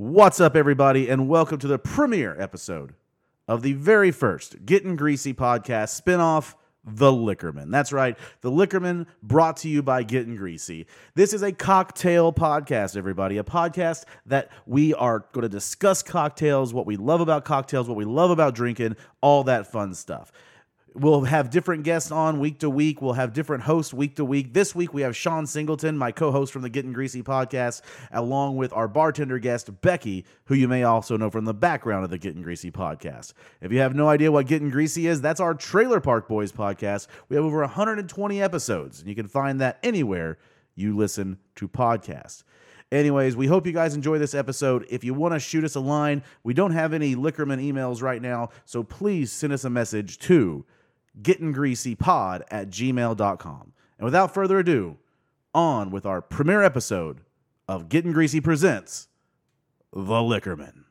What's up, everybody, and welcome to the premiere episode of the very first Getting Greasy podcast spinoff, The Liquormen. That's right, The Liquormen brought to you by Getting Greasy. This is a cocktail podcast, everybody, a podcast that we are going to discuss cocktails, what we love about cocktails, what we love about drinking, all that fun stuff. We'll have different guests on week to week. We'll have different hosts week to week. This week we have Shawn Singleton, my co-host from the Getting Greasy podcast, along with our bartender guest Becky, who you may also know from the background of the Getting Greasy podcast. If you have no idea what Getting Greasy is, that's our Trailer Park Boys podcast. We have over 120 episodes, and you can find that anywhere you listen to podcasts. Anyways, we hope you guys enjoy this episode. If you want to shoot us a line, we don't have any Liquormen emails right now, so please send us a message to gettinggreasypod at gmail.com. And without further ado, on with our premiere episode of Getting Greasy Presents The Liquormen.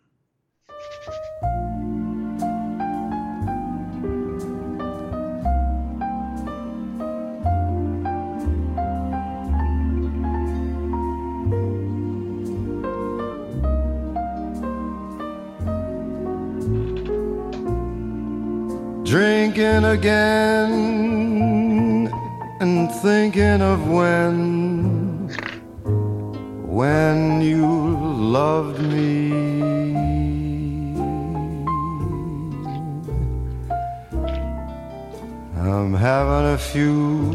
Drinking again and thinking of when, when you loved me. I'm having a few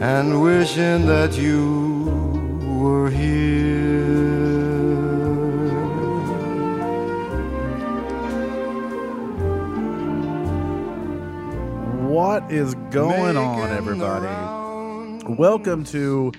and wishing that you were here. What is going on, everybody? Welcome to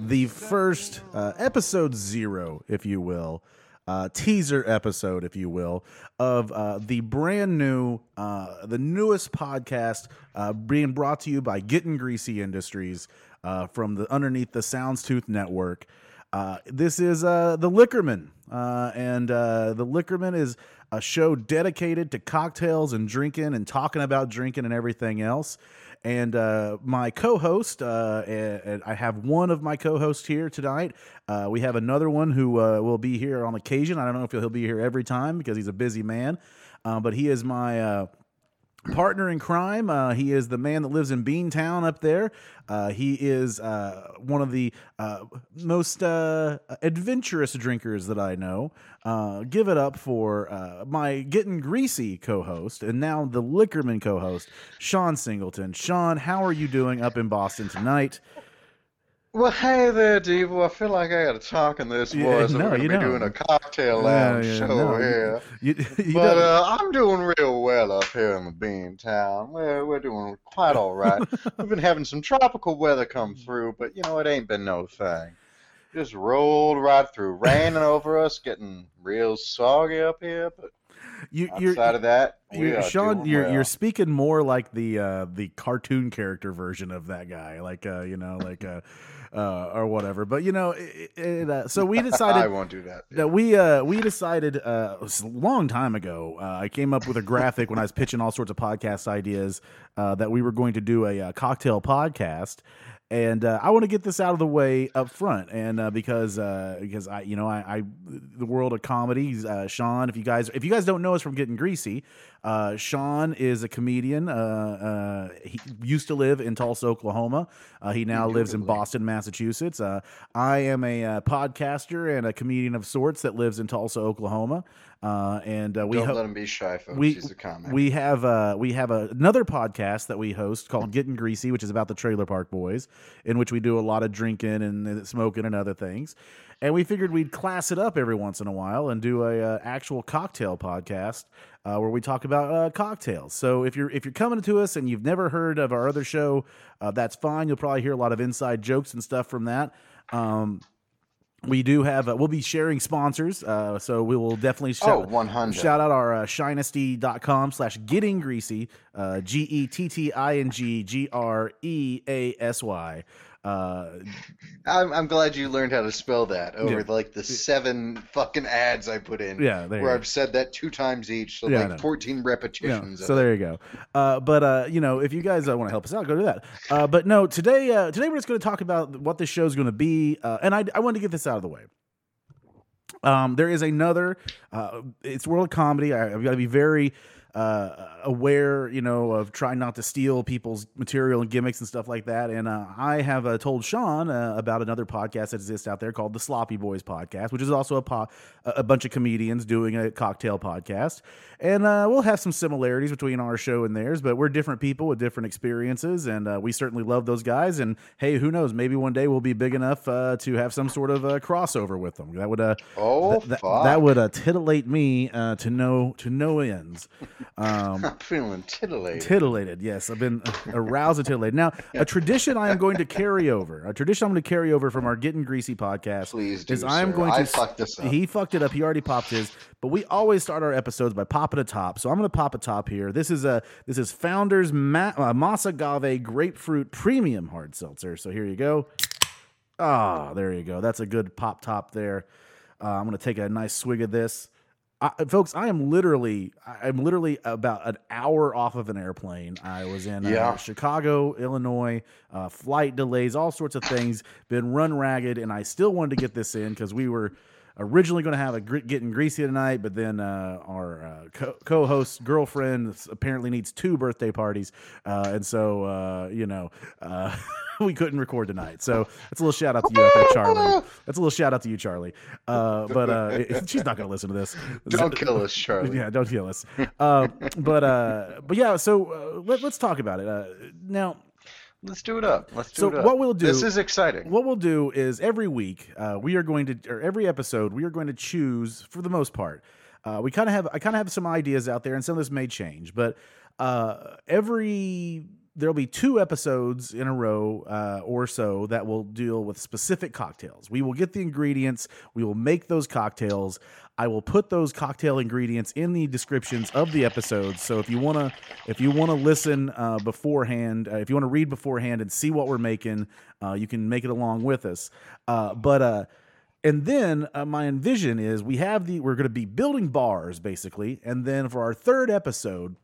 the first uh, episode zero, if you will, uh, teaser episode, if you will, of uh, the brand new, uh, the newest podcast uh, being brought to you by Getting Greasy Industries uh, from the underneath the Soundstooth Network. Uh, this is uh, the Liquormen, uh, and uh, the Liquormen is a show dedicated to cocktails and drinking and talking about drinking and everything else. And uh, my co-host, uh, and, I have one of my co-hosts here tonight. Uh, we have another one who will be here on occasion. I don't know if he'll be here every time because he's a busy man, but he is my. Partner in crime. Uh, he is the man that lives in Beantown up there. Uh, he is uh, one of the uh, most uh, adventurous drinkers that I know. Uh, give it up for my getting greasy co-host and now the Liquormen co-host, Shawn Singleton. Shawn, how are you doing up in Boston tonight? Well, hey there, DeVo. I feel like I got to talk in this Yeah, voice. no, We're be don't. doing a cocktail lounge yeah, show no, here. You, you But uh, I'm doing real well up here in the Bean Town. We're, we're doing quite all right. We've been having some tropical weather come through, but you know, it ain't been no thing. Just rolled right through, raining over us, getting real soggy up here. But you, you're, outside of that, You're, Shawn, you're well. you're speaking more like the uh, the cartoon character version of that guy, like uh, you know, like uh, uh, or whatever. But you know, it, it, uh, so we decided I won't do that. that we uh, we decided uh, it was a long time ago. Uh, I came up with a graphic when I was pitching all sorts of podcast ideas uh, that we were going to do a, uh cocktail podcast. And uh, I want to get this out of the way up front, and uh, because uh, because I you know I, I the world of comedy, uh, Shawn. If you guys if you guys don't know us from Getting Greasy, uh, Shawn is a comedian. Uh, uh, he used to live in Tulsa, Oklahoma. Uh, he now lives in Boston, Massachusetts. Uh, I am a uh, podcaster and a comedian of sorts that lives in Tulsa, Oklahoma. Uh, and uh, we Don't ho- let him be shy, folks. we He's a comic. we have uh, we have a, another podcast that we host called Getting Greasy, which is about the Trailer Park Boys, in which we do a lot of drinking and, and smoking and other things. And we figured we'd class it up every once in a while and do a uh, actual cocktail podcast uh, where we talk about uh, cocktails. So if you're if you're coming to us and you've never heard of our other show, uh, that's fine. You'll probably hear a lot of inside jokes and stuff from that. Um, we do have uh, we'll be sharing sponsors uh, so we will definitely oh, shout, 100. shout out our uh, shinesty.com slash getting greasy uh, g-e-t-t-i-n-g-g-r-e-a-s-y uh, I'm, I'm glad you learned how to spell that over Yeah. like the seven fucking ads I put in. Yeah, there where. I've said that two times each, so Yeah, like know. 14 Yeah, repetitions. so of it. there you go. Uh, but uh, you know, if you guys uh, want to help us out, go do that. Uh, but no, today, uh, today we're just going to talk about what this show is going to be, uh, and I, I wanted to get this out of the way. Um, there is another. Uh, it's World Comedy. I, I've got to be very uh, aware, you know, of trying not to steal people's material and gimmicks and stuff like that. And uh, I have uh, told Shawn uh, about another podcast that exists out there called the Sloppy Boys Podcast, which is also a po- a a bunch of comedians doing a cocktail podcast. And uh, we'll have some similarities between our show and theirs, but we're different people with different experiences, and uh, we certainly love those guys. And hey, who knows? Maybe one day we'll be big enough uh, to have some sort of uh, crossover with them. That would uh, Oh, that, that, fuck. that would uh, titillate me uh, to no to no ends. Um, I'm feeling titillated. titillated, yes, I've been aroused and titillated. Now, a tradition I am going to carry over, a tradition I'm going to carry over from our Getting Greasy podcast Please do, is I'm sir. going to I fucked this up. He fucked it up. He already popped his, but we always start our episodes by popping a top. So I'm going to pop a top here. This is a this is Founders Ma- uh, Masa Agave Grapefruit Premium Hard Seltzer. So here you go. Ah, there you go. That's a good pop top there. Uh, I'm going to take a nice swig of this. I, folks, I am literally, I'm literally about an hour off of an airplane. I was in uh, Chicago, Illinois, uh, flight delays, all sorts of things, been run ragged, and I still wanted to get this in because we were originally going to have a gr- getting greasy tonight, but then uh, our uh, co- co-host girlfriend apparently needs two birthday parties, uh, and so uh, you know uh, we couldn't record tonight. So that's a little shout out to you out there, Charlie. That's a little shout out to you, Charlie. Uh, but uh, she's not going to listen to this. Don't kill us, Charlie. Yeah, don't kill us. Uh, but uh, but yeah, so uh, let, let's talk about it uh, now. Let's do it up. Let's do So it up. what we'll do- This is exciting. What we'll do is every week uh, we are going to, or every episode we are going to choose for the most part. Uh, we kind of have, I kind of have some ideas out there, and some of this may change, but uh, every there'll be two episodes in a row uh, or so that will deal with specific cocktails. We will get the ingredients, we will make those cocktails. I will put those cocktail ingredients in the descriptions of the episodes. So if you wanna, if you wanna listen uh, beforehand, uh, if you wanna read beforehand and see what we're making, uh, you can make it along with us. Uh, but uh, and then uh, my envision is we have the we're going to be building bars basically, and then for our third episode,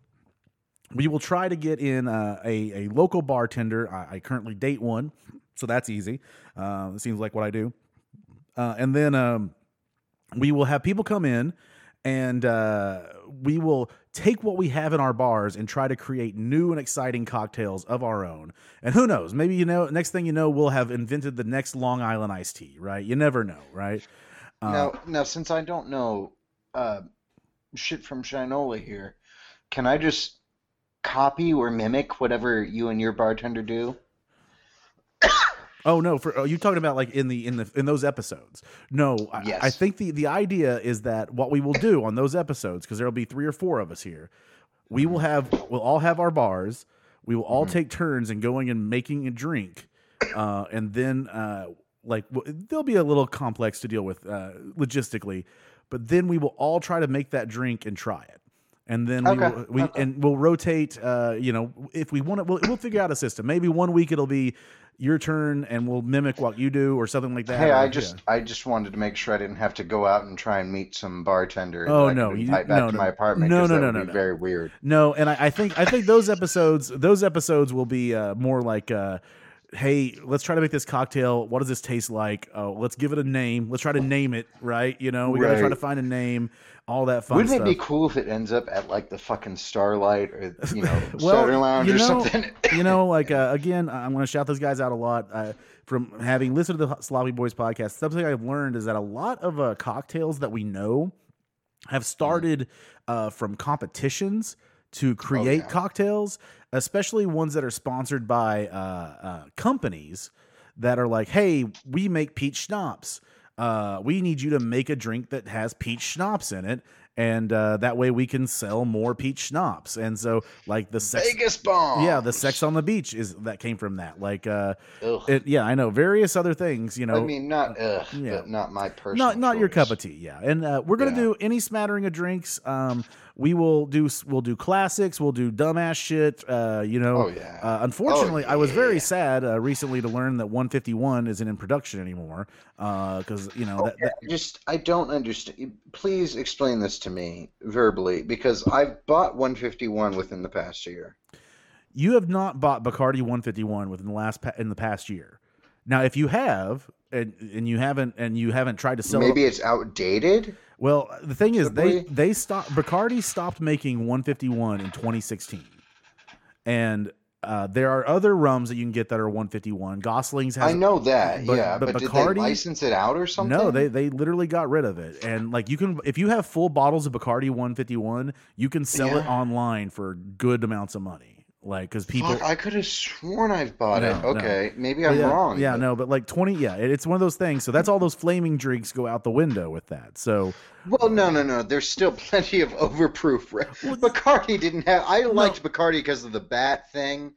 we will try to get in uh, a a local bartender. I, I currently date one, so that's easy. Uh, it seems like what I do. Uh, and then um, we will have people come in, and uh, we will take what we have in our bars and try to create new and exciting cocktails of our own. And who knows? Maybe you know, next thing you know, we'll have invented the next Long Island iced tea. Right? You never know, right? Uh, now, now, since I don't know uh, shit from Shinola here, can I just copy or mimic whatever you and your bartender do? Oh no! For are you talking about like in the in the in those episodes? No, I, Yes. I think the the idea is that what we will do on those episodes because there'll be three or four of us here. We will have we'll all have our bars. We will all take turns in going and making a drink, uh, and then uh, like w- there'll be a little complex to deal with uh, logistically, but then we will all try to make that drink and try it. And then we, Okay, will, we okay. and we'll rotate. Uh, you know, if we want to, we'll, we'll figure out a system. Maybe one week it'll be your turn, and we'll mimic what you do, or something like that. Hey, I yeah. just I just wanted to make sure I didn't have to go out and try and meet some bartender. Oh, no, you- back no, to no. my apartment. No, no, no, no, be no. Very weird. No, and I, I think I think those episodes those episodes will be uh, more like, uh, hey, let's try to make this cocktail. What does this taste like? Oh, let's give it a name. Let's try to name it. Right? You know, we gotta try to find a name. All that fun Wouldn't stuff. it be cool if it ends up at like the fucking Starlight or you know Well, Lounge you or know- something? you know, like uh, again, I'm going to shout those guys out a lot uh, from having listened to the Sloppy Boys podcast. Something I've learned is that a lot of uh, cocktails that we know have started uh, from competitions to create yeah. cocktails, especially ones that are sponsored by uh, uh, companies that are like, "Hey, we make peach schnapps. Uh, we need you to make a drink that has peach schnapps in it." And uh, that way we can sell more peach schnapps. And so, like the sex, Vegas bomb. yeah, the sex on the beach is that came from that. Like, uh, it, yeah, I know various other things. You know, I mean, not ugh, yeah. not my personal. not not your cup of tea. Yeah, and uh, we're gonna Yeah. do any smattering of drinks. Um, we will do we'll do classics. We'll do dumbass shit. Uh, you know. Oh, yeah. Uh, unfortunately, I was very sad uh, recently to learn that 151 isn't in production anymore. Because you know that, that Just, I don't understand. Please explain this to me verbally because I've bought 151 within the past year. you have not bought Bacardi 151 within the last pa- in the past year. Now, if you have, and and you haven't and you haven't tried to sell Maybe it. it's outdated. Well, the thing is, they they stopped. Bacardi stopped making 151 in 2016, and uh, there are other rums that you can get that are 151. Gosling's has I know that, but- yeah, but but, did Bacardi- they license it out or something? No, they they literally got rid of it. And like you can if you have full bottles of Bacardi 151, you can sell it online for good amounts of money. Like cuz people Fuck, I could have sworn I've bought it. No, no. Okay, maybe I'm yeah, wrong. Yeah, but- no, but like 20 yeah, it- it's one of those things. So that's all those flaming drinks go out the window with that. So Well, no, no, no. There's still plenty of overproof. Bacardi didn't have. I liked Bacardi because of the bat thing,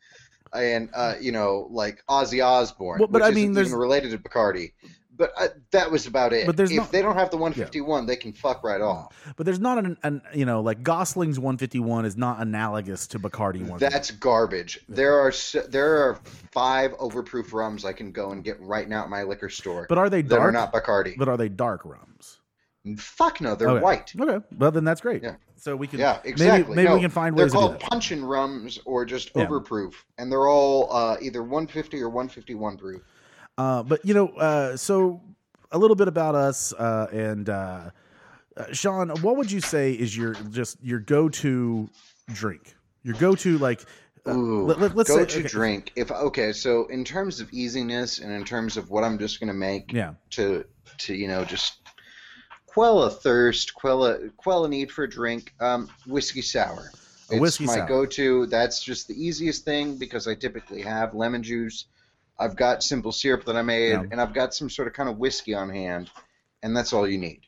and uh, you know, like Ozzy Osbourne. Well, but which I mean, there's- even related to Bacardi. But uh, that was about it. But there's if not- they don't have the 151, they can fuck right off. but there's not an, an you know, like Gosling's 151 is not analogous to Bacardi 151. That's garbage. There are there are five overproof rums I can go and get right now at my liquor store But are they that are dark? not Bacardi. But are they dark rums? Fuck no, they're okay. white. Okay. Well, then that's great. Yeah. So we can Yeah, maybe exactly. maybe No, we can find where They're ways do called that. puncheon rums or just Yeah. overproof, and they're all uh, either 150 or 151 proof. Uh, but you know, uh, so a little bit about us uh, and uh, uh, Shawn. What would you say is your just your go-to drink? Your go-to like uh, Ooh, let, us go say, to okay, drink. If okay, so in terms of easiness and in terms of what I'm just gonna make Yeah, to to you know just quell a thirst, quell a quell a need for a drink, um, whiskey sour. A It's whiskey my sour. go-to. That's just the easiest thing because I typically have lemon juice. I've got simple syrup that I made, Yeah. and I've got some sort of kind of whiskey on hand, and that's all you need.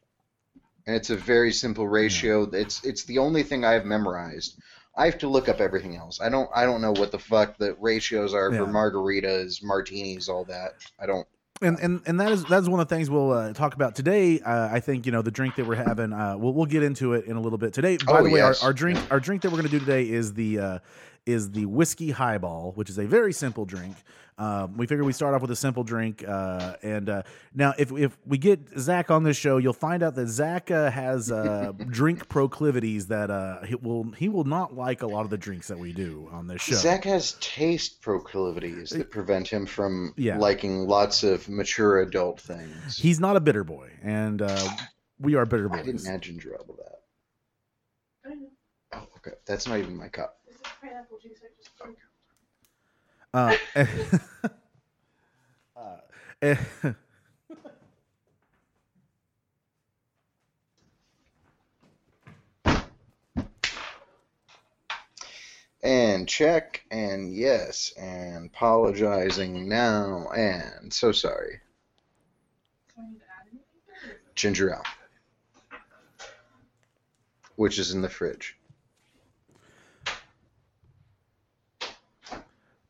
And it's a very simple ratio. It's it's the only thing I've memorized. I have to look up everything else. I don't I don't know what the fuck the ratios are Yeah. for margaritas, martinis, all that. I don't. and and and that is that is one of the things we'll uh, talk about today. Uh, I think you know the drink that we're having. Uh, we'll we'll get into it in a little bit today. By Oh, the way, yes. our, our drink our drink that we're going to do today is the uh, is the whiskey highball, which is a very simple drink. Um, we figured we start off with a simple drink, uh, and uh, now if if we get Zach on this show, you'll find out that Zach uh, has uh, drink proclivities that uh, he will he will not like a lot of the drinks that we do on this show. Zach has taste proclivities that prevent him from Yeah. liking lots of mature adult things. He's not a bitter boy, and uh, we are bitter boys. I didn't add ginger that. Oh, okay. That's not even my cup. Uh, uh, And check, and yes, and apologizing now, and so sorry. Ginger ale. Which is in the fridge.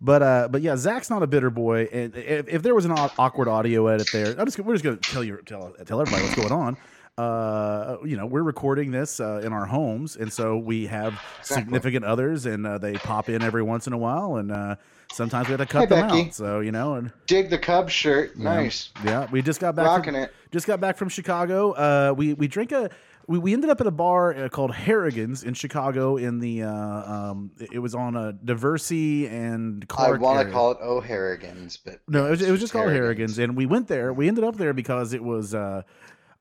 But uh, but yeah, Zach's not a bitter boy, and if, if there was an awkward audio edit there, I'm just we're just gonna tell you tell tell everybody what's going on. Uh, you know, we're recording this uh, in our homes, and so we have Exactly. significant others, and uh, they pop in every once in a while, and uh, sometimes we have to cut Hi, them Becky. out. So you know, and Dig the Cubs shirt. Nice. yeah, we just got back. Rocking from, it. Just got back from Chicago. Uh, we we drink a. We, we ended up at a bar uh, called Harrigan's in Chicago. In the uh, um, it was on a Diversey and I want to call it O'Harrigan's, but No, it was, it was just called Harrigan's. Harrigan's, and we went there. We ended up there because it was uh,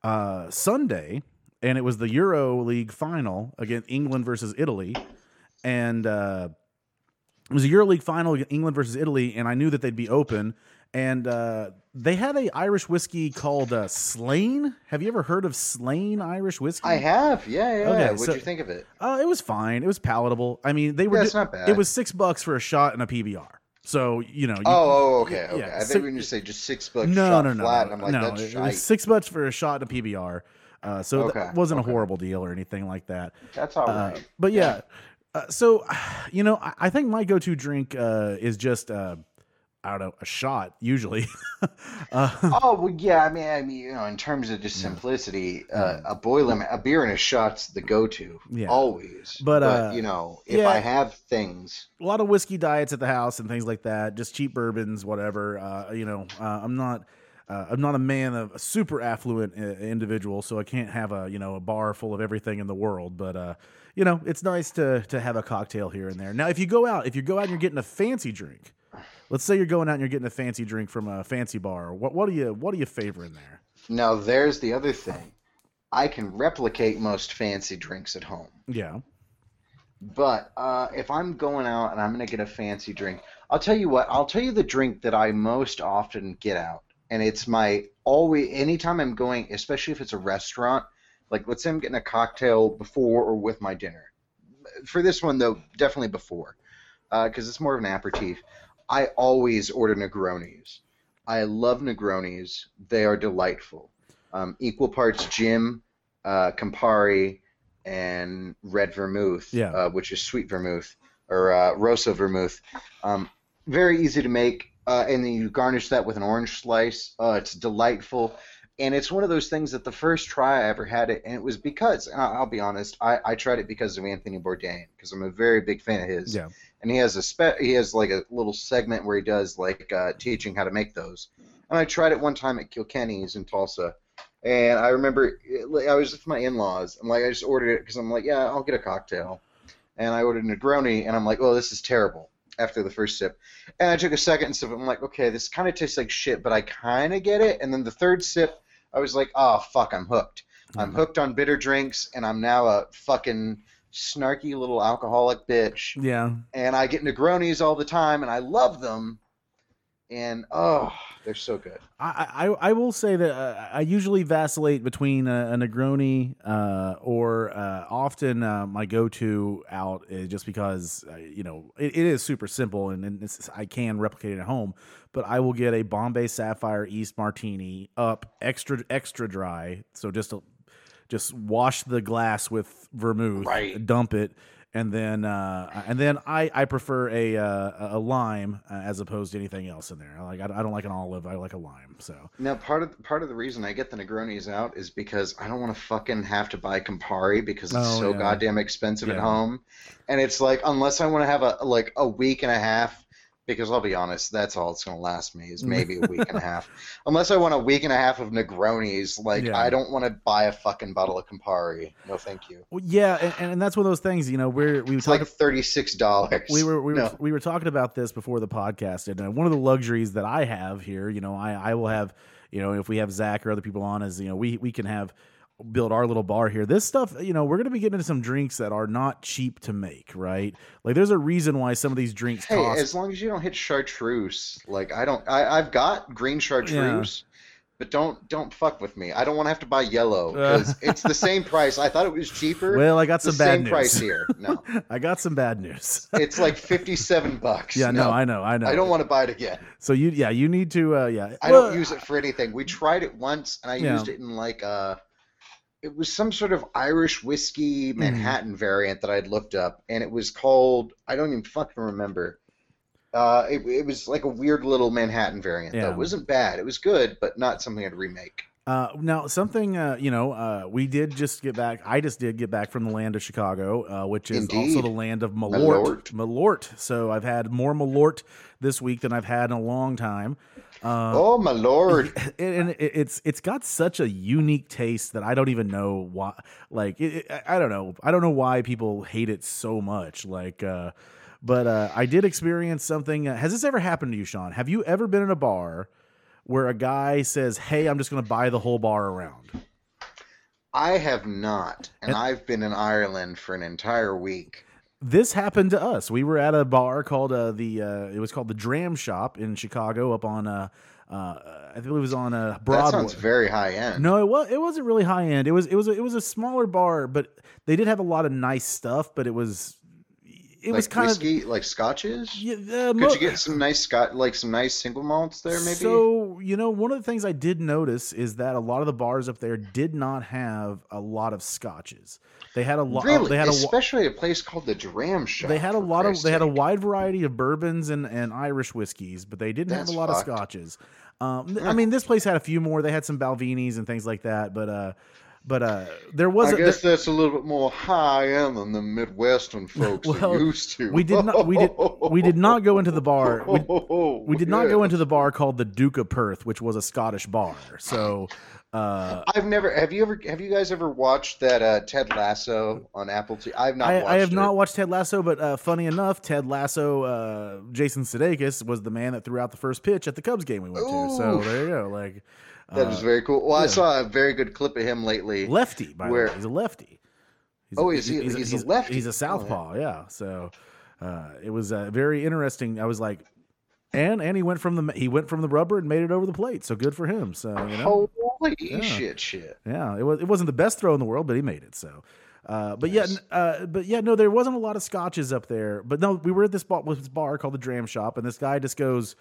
uh, Sunday, and it was the Euro League final against England versus Italy, and uh, it was a Euro League final, England versus Italy, and I knew that they'd be open, and uh, they had a Irish whiskey called uh, Slane. Have you ever heard of Slane Irish whiskey? I have, yeah, yeah. Okay, What'd so- you think of it? Uh, it was fine. It was palatable. I mean, they were. Yeah, it's not bad. It was six bucks for a shot and a PBR. So you know. You, Oh, oh, okay, okay. yeah, I think when you say just six bucks no, shot no, no, flat, no, I'm like, no. that's it was six bucks for a shot and a PBR. Uh, so Okay, that wasn't okay. a horrible deal or anything like that. That's all right. Uh, but yeah, Uh, so you know, I, I think my go-to drink uh, is just uh, I don't know a shot usually. uh, Oh well, yeah. I mean, I mean, you know, in terms of just simplicity, uh, a boiler, a beer and a shot's the go-to, Yeah. always. But, uh, you know, if yeah. I have things, a lot of whiskey diets at the house and things like that. Just cheap bourbons, whatever. Uh, you know, uh, I'm not. Uh, I'm not a man of a super affluent uh, individual, so I can't have a you know a bar full of everything in the world. But uh, you know, it's nice to to have a cocktail here and there. Now, if you go out, if you go out and you're getting a fancy drink, let's say you're going out and you're getting a fancy drink from a fancy bar. What what do you what do you favor in there? Now there's the other thing. I can replicate most fancy drinks at home. Yeah. But uh, if I'm going out and I'm gonna get a fancy drink, I'll tell you what. I'll tell you the drink that I most often get out, and it's my always anytime I'm going, especially if it's a restaurant. Like let's say I'm getting a cocktail before or with my dinner. For this one though, definitely before, because it's more of an aperitif. I always order Negronis. I love Negronis. They are delightful. Um, equal parts gin, uh, Campari, and red vermouth, Yeah. uh, which is sweet vermouth or uh, rosso vermouth. Um, very easy to make, uh, and then you garnish that with an orange slice. Uh, it's delightful, and it's one of those things that the first try I ever had it, and it was because and I'll be honest, I, I tried it because of Anthony Bourdain because I'm a very big fan of his. Yeah. and he has a spe- he has like a little segment where he does like uh, teaching how to make those. And I tried it one time at Kilkenny's in Tulsa, and I remember it, I was with my in-laws, and like I just ordered it because I'm like, yeah, I'll get a cocktail, and I ordered a Negroni, and I'm like, oh, this is terrible after the first sip, and I took a second sip, and I'm like, okay, this kind of tastes like shit, but I kind of get it, and then the third sip, I was like, oh fuck, I'm hooked. I'm Mhm. hooked on bitter drinks, and I'm now a fucking snarky little alcoholic bitch Yeah. and I get Negronis all the time, and I love them. And oh, they're so good. I, I I will say that uh, I usually vacillate between a, a Negroni uh, or uh, often uh, my go-to out is just because uh, you know it, it is super simple and, and it's, I can replicate it at home. But I will get a Bombay Sapphire East Martini up extra extra dry, so just a, just wash the glass with vermouth, Right. dump it, and then uh, and then I I prefer a uh, a lime uh, as opposed to anything else in there. I like I don't like an olive. I like a lime. So Now, part of part of the reason I get the Negronis out is because I don't want to fucking have to buy Campari because it's Oh, so yeah. goddamn expensive at home. And it's like unless I want to have a like a week and a half. Because I'll be honest, that's all it's going to last me is maybe a week and a half. Unless I want a week and a half of Negronis, like Yeah. I don't want to buy a fucking bottle of Campari. No, thank you. well, yeah, and, and that's one of those things. You know, we're we It's talked like thirty six dollars. we were we were, no. we were talking about this before the podcast, and uh, one of the luxuries that I have here, you know, I I will have, you know, if we have Zach or other people on, is you know, we we can have build our little bar here. This stuff, you know, we're going to be getting into some drinks that are not cheap to make, right? Like, there's a reason why some of these drinks Hey, cost. as long as you don't hit chartreuse, like I don't, I, I've got green chartreuse, but don't don't fuck with me. I don't want to have to buy yellow because it's the same price. I thought it was cheaper. well, I got some bad same news. price here. No, I got some bad news. it's like fifty-seven bucks. yeah, no, no, I know, I know. I don't want to buy it again. So you, yeah, you need to, uh, yeah. I Well, don't use it for anything. We tried it once, and I Yeah. used it in like uh it was some sort of Irish whiskey Manhattan variant that I'd looked up, and it was called I don't even fucking remember. Uh, it, it was like a weird little Manhattan variant. Though. It wasn't bad. It was good, but not something I'd remake. Uh, now, something uh, you know, uh, we did just get back. I just did get back from the land of Chicago, uh, which is also the land of Malort. Malort. Malort. So I've had more Malort this week than I've had in a long time. Uh, oh my lord! and and it, it's it's got such a unique taste that I don't even know why. Like, it, it, I- don't know. I don't know why people hate it so much. Like, uh, but uh, I did experience something. Has this ever happened to you, Shawn? Have you ever been in a bar where a guy says, "Hey, I'm just going to buy the whole bar around"? I have not, and And- I've been in Ireland for an entire week. This happened to us. We were at a bar called uh, the. Uh, it was called the Dram Shop in Chicago, up on. Uh, uh, I think it was on a Broadway. That sounds very high end. No, it was it wasn't really high end. It was it was a, it was a smaller bar, but they did have a lot of nice stuff. But it was it like was kind whiskey, like scotches. of yeah. Uh, Could mo- you get some nice scotch, like some nice single malts there, maybe? So you know, one of the things I did notice is that a lot of the bars up there did not have a lot of scotches. They had a lot. really, They had a wa- especially a place called the Dram Shop. they had a lot of they had a wide variety of bourbons and, and Irish whiskeys, but they didn't have a lot fucked. of scotches. Um, I mean, this place had a few more. They had some Balvenies and things like that, but uh, but uh, there was I a, guess that's a little bit more high end than the Midwestern folks Well, are used to. we did not- we did- we did not go into the bar. We- We, we did not go into the bar called the Duke of Perth, which was a Scottish bar. So Uh, I've never. Have you ever? Have you guys ever watched that uh, Ted Lasso on Apple TV? I've not. I, watched I have it. not watched Ted Lasso, but uh, funny enough, Ted Lasso, uh, Jason Sudeikis was the man that threw out the first pitch at the Cubs game we went to. So there you go. Like That uh, is very cool. Well, I saw a very good clip of him lately. lefty. By the Where- way, he's a lefty. He's Oh, is he- he's a lefty? He's a Oh, yeah. southpaw. yeah. So uh, it was uh, very interesting. I was like, and and he went from the he went from the rubber and made it over the plate. So good for him. So you know. Holy Yeah. shit! Shit. Yeah, it was it wasn't the best throw in the world, but he made it. So, uh, but Nice. yeah, uh, but yeah, no, there wasn't a lot of scotches up there. But no, we were at this bar, this bar called the Dram Shop, and this guy just goes.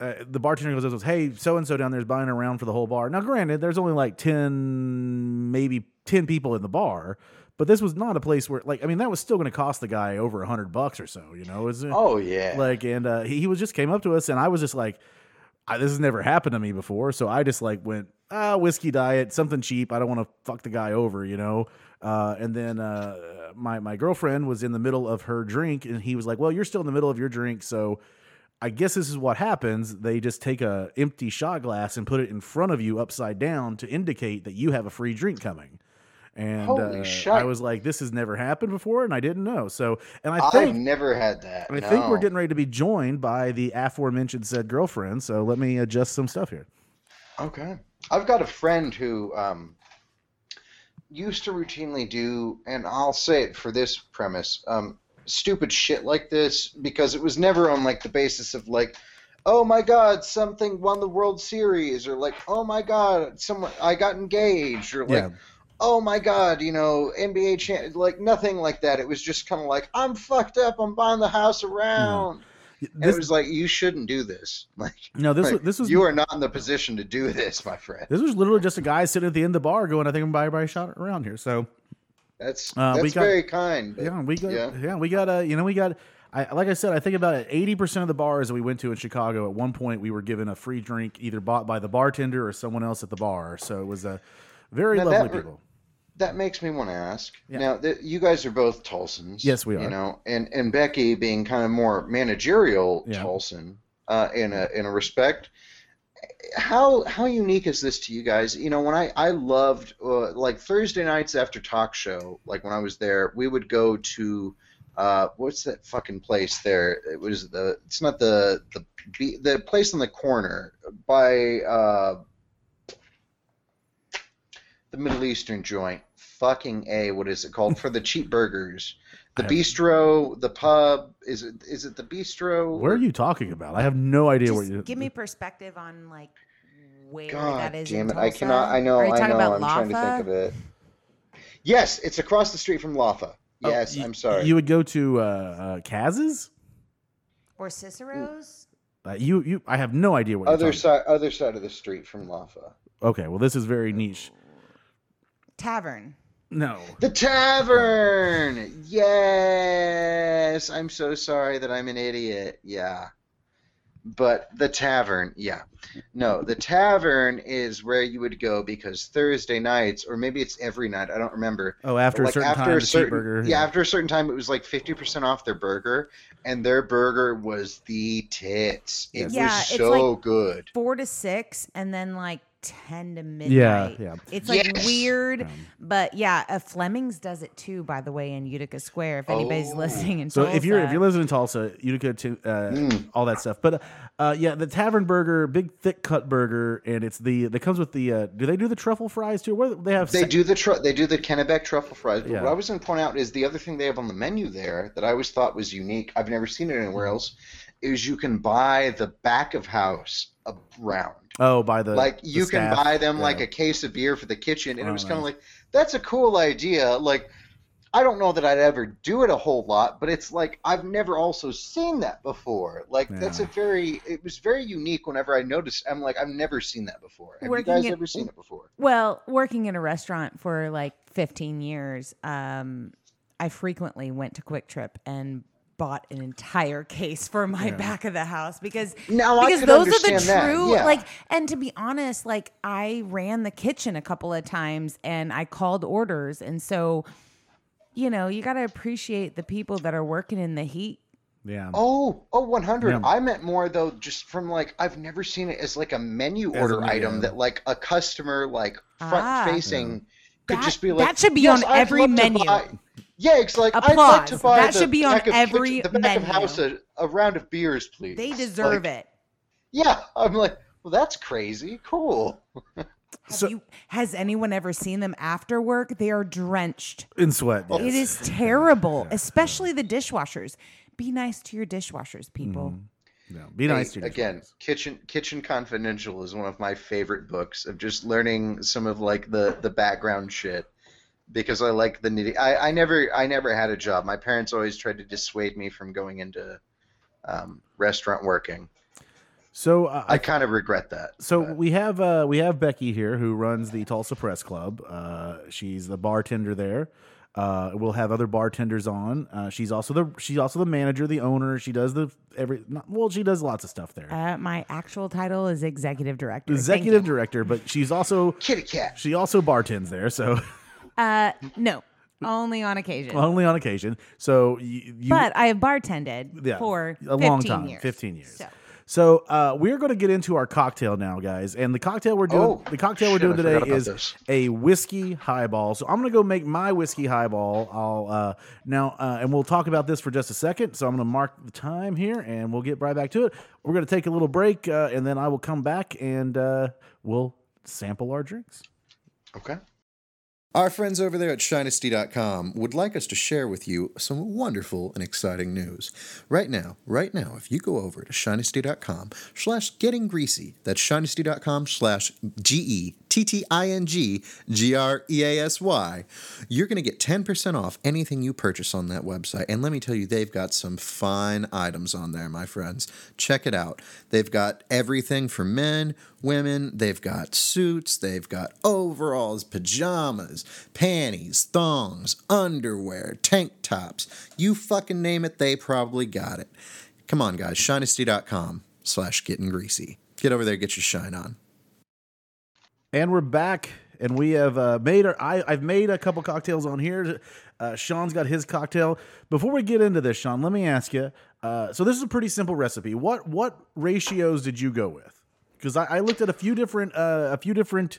Uh, the bartender goes, "Hey, so and so down there is buying around for the whole bar." Now, granted, there's only like ten, maybe ten people in the bar, but this was not a place where, like, I mean, that was still going to cost the guy over a hundred bucks or so. You know, was, Oh yeah. like and uh, he, he was just came up to us and i was just like I, this has never happened to me before so i just like went ah whiskey diet something cheap i don't want to fuck the guy over you know uh, and then uh, my, my girlfriend was in the middle of her drink and he was like well you're still in the middle of your drink so i guess this is what happens they just take a empty shot glass and put it in front of you upside down to indicate that you have a free drink coming and uh. I was like, "This has never happened before," and I didn't know. So, and I I've think never had that. I think we're getting ready to be joined by the aforementioned said girlfriend. So let me adjust some stuff here. Okay. I've got a friend who um, used to routinely do, and I'll say it for this premise, um, stupid shit like this because it was never on like the basis of like, oh my god, something won the World Series, or like, oh my god, someone I got engaged, or like, yeah, oh my god, you know, NBA champ, like nothing like that. It was just kind of like, I'm fucked up, I'm buying the house around. And this, it was like, you shouldn't do this. Like, no, this like, was this was you are not in the position to do this, my friend. this was literally just a guy sitting at the end of the bar going, "I think I'm buy a shot around here." So That's Uh, we got- very kind. but- yeah, we got yeah, yeah. we got uh, you know we got. I, like I said, I think about eighty percent of the bars that we went to in Chicago at one point we were given a free drink either bought by the bartender or someone else at the bar. So it was a very Now lovely that people. That makes me want to ask. Yeah. Now, that you guys are both Tulsans. Yes, we are. You know, and and Becky being kind of more managerial Yeah. Tulsan uh, in a in a respect. How how unique is this to you guys? You know, when I I loved uh, like Thursday nights after talk show, like when I was there, we would go to. Uh, what's that fucking place there? It was the. It's not the the the place on the corner by uh, the Middle Eastern joint. Fucking a. What is it called for the cheap burgers? The have- bistro, the pub. Is it is it the bistro? Where are you talking about? I have no idea what Just you. give me perspective on like where God that is. damn in it! I cannot. I know. Are you I talking know. about I'm trying to think of it. Yes, it's across the street from Laffa. Oh, Yes, you- I'm sorry. You would go to uh, uh, Kaz's. or Cicero's? Uh, you you. I have no idea what. you're other talking side, other side of the street from Laffa. Okay, well, this is very niche. Tavern. No. The tavern. Yes, I'm so sorry that I'm an idiot. Yeah. But the tavern, yeah. No, the tavern is where you would go because Thursday nights, or maybe it's every night, I don't remember. Oh, after like a certain after time, a the certain cheeseburger. yeah after a certain time it was like 50% off their burger and their burger was the tits it Yeah, was it's so like- good Four to six, and then like ten to midnight. Yeah, yeah. It's like Yes. weird, Um, but yeah, uh, Fleming's does it too. By the way, in Utica Square, if anybody's Oh. listening in So Tulsa. if you're if you're listening in Tulsa, Utica, to, uh, Mm. all that stuff. But uh, yeah, the tavern burger, big thick cut burger, and it's the that comes with the. Uh, do they do the truffle fries too? What they have? they sa- do the tru- they do the Kennebec truffle fries but Yeah. what I was going to point out is the other thing they have on the menu there that I always thought was unique I've never seen it anywhere Mm-hmm. else is you can buy the back of house around. Oh, by the like the you can buy them like a case of beer for the kitchen and Oh, it was kind of like that's a cool idea. Like i don't know that i'd ever do it a whole lot but it's like i've never also seen that before. Like that's a very it was very unique whenever i noticed i'm like i've never seen that before. Have Working you guys in- ever seen it before? Well, working in a restaurant for like 15 years, um, I frequently went to QuikTrip and bought an entire case for my Yeah. back of the house because now because those are the true yeah. like and to be honest like I ran the kitchen a couple of times and I called orders and so you know you got to appreciate the people that are working in the heat Yeah. Oh, oh, 100. Yeah. I meant more though, just from like I've never seen it as like a menu As a order menu, item that like a customer like Ah. front facing could That- just be like that should be "Yes, on I'd every love to menu." Buy-" Yeah, it's like I'd like to buy That the should be on back of every kitchen- the back of menu. house a, a round of beers, please. They deserve Like, it. Yeah, I'm like, well, that's crazy. Cool. Have So- you, has anyone ever seen them after work? They are drenched. In sweat. Yes. It is terrible, especially the dishwashers. Be nice to your dishwashers, people. Mm-hmm. No, be nice to your again, dishwashers. Kitchen Kitchen Confidential is one of my favorite books of just learning some of like the the background shit because I like the nitty. I, I never I never had a job. My parents always tried to dissuade me from going into um, restaurant working. So uh, I kind of regret that. So but- we have uh, we have Becky here who runs the Tulsa Press Club. Uh, she's the bartender there. Uh, we'll have other bartenders on. Uh, she's also the she's also the manager, the owner. She does the every not, well, she does lots of stuff there. Uh, my actual title is executive director. Executive director, but she's also kitty cat. she also bartends there. So Uh, no, only on occasion. only on occasion. So you, you but I have bartended yeah, for a long time, years. fifteen years. So, So uh, we're going to get into our cocktail now, guys. And the cocktail we're doing, Oh, the cocktail shit, we're I doing today is this. a whiskey highball. So I'm going to go make my whiskey highball. I'll uh, now, uh, and we'll talk about this for just a second. So I'm going to mark the time here, and we'll get right back to it. We're going to take a little break, uh, and then I will come back and uh, we'll sample our drinks. Okay. Our friends over there at Shinesty.com would like us to share with you some wonderful and exciting news. Right now, right now, if you go over to Shinesty.com slash getting greasy, that's Shinesty.com slash G E T T I N G G R E A S Y, you're going to get 10% off anything you purchase on that website. And let me tell you, they've got some fine items on there, my friends. Check it out. They've got everything for men, women, they've got suits, they've got overalls, pajamas, panties, thongs, underwear, tank tops. You fucking name it, they probably got it. Come on, guys, shinesty.com slash getting greasy. Get over there, get your shine on. And we're back, and we have uh, made our. I, I've made a couple cocktails on here. Uh, Shawn's got his cocktail. Before we get into this, Shawn, let me ask you. Uh, so this is a pretty simple recipe. What what ratios did you go with? Because I, I looked at a few different uh, a few different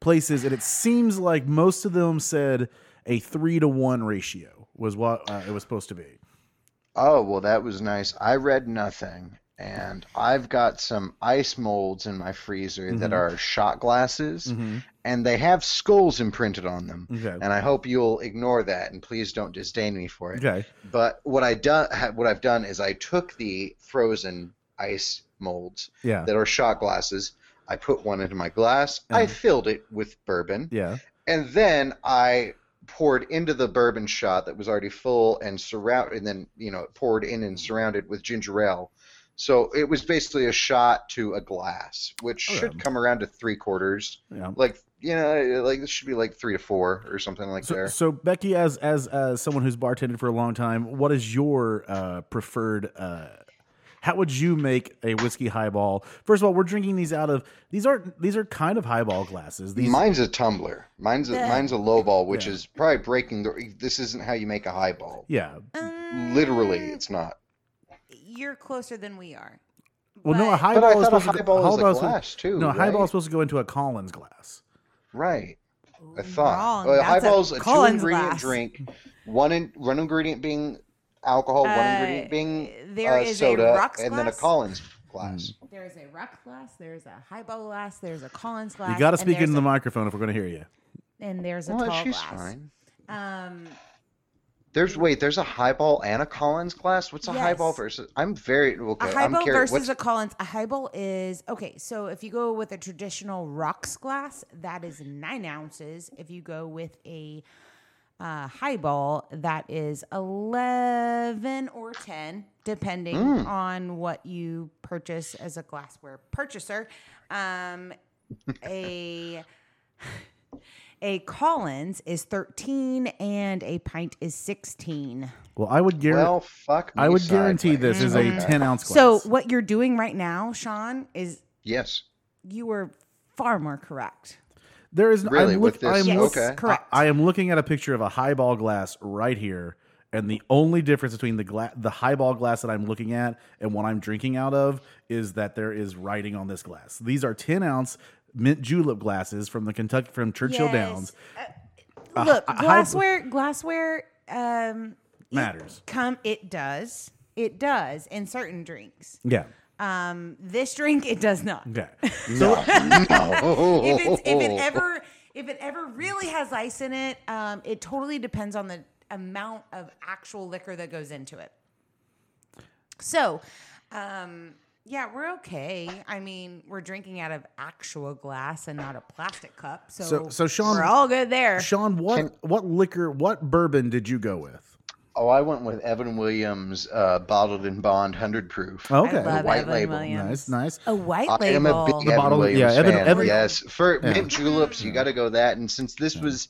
places, and it seems like most of them said a three to one ratio was what uh, it was supposed to be. Oh, well, that was nice. I read nothing, and I've got some ice molds in my freezer that are shot glasses, and they have skulls imprinted on them. Okay. And I hope you'll ignore that, and please don't disdain me for it. Okay. But what I done, what I've done is I took the frozen ice molds Yeah. that are shot glasses. I put one into my glass. I Uh-huh. filled it with bourbon. Yeah. And then I poured into the bourbon shot that was already full and surround and then you know poured in and surrounded with ginger ale. So it was basically a shot to a glass, which Okay. should come around to three quarters. Yeah. Like you know, like this should be like three to four or something like So, there. so Becky, as as as someone who's bartended for a long time, what is your uh, preferred? Uh, how would you make a whiskey highball? First of all, we're drinking these out of these are these are kind of highball glasses. These Mine's a tumbler. Mine's a, The- mine's a low ball, which Yeah. is probably breaking the. This isn't how you make a highball. yeah. Literally, Um, it's not. You're closer than we are. Well, no, a highball is a supposed to go, is a highball's- glass too. No, a right? highball is supposed to go into a Collins glass. Right. I thought. Wrong. Well, That's a highball's a, two ingredient glass. drink. One in, one ingredient being alcohol, one Uh, ingredient being there uh, is a soda, rocks and then a. Collins glass. There's a Ruck glass, there's a highball glass, there's a Collins glass. You got to speak there's into the a- microphone if we're going to hear you. And there's a Well, tall she's glass. fine. Um, There's wait, there's a highball and a Collins glass. What's a highball versus? I'm very okay. a I'm highball versus What's, a Collins. A highball is okay. So if you go with a traditional rocks glass, that is nine ounces. If you go with a uh, highball, that is eleven or ten, depending Mm. on what you purchase as a glassware purchaser. Um, a a Collins is thirteen, and a pint is sixteen. Well, I would guarantee. well, fuck. I would guarantee sideways. this is a mm-hmm. ten ounce glass. So what you're doing right now, Shawn, is Yes. you were far more correct. there is Really, I'm with look, this- I'm Yes, look- okay. correct. I, I am looking at a picture of a highball glass right here, and the only difference between the gla- the highball glass that I'm looking at and what I'm drinking out of is that there is writing on this glass. These are 10 ounce mint julep glasses from the Kentucky from Churchill Yes. Downs. Uh, Look, a high- glassware, glassware, um, Matters. come. It does. It does in certain drinks. Yeah. Um, this drink, it does not. Okay. if, it's, if it ever if it ever really has ice in it, um, it totally depends on the amount of actual liquor that goes into it. So, um, yeah, we're okay. I mean, we're drinking out of actual glass and not a plastic cup. So, So- so Shawn- we're all good there. Shawn, what what liquor, what bourbon did you go with? Oh, I went with Evan Williams uh, bottled in bond hundred proof. Okay. I love white Evan label. Williams. Nice, nice. A white label? I am a big The Evan bottle- Williams yeah, Evan- fan. Evan- yes, for mint juleps, you got to go that. And since this was,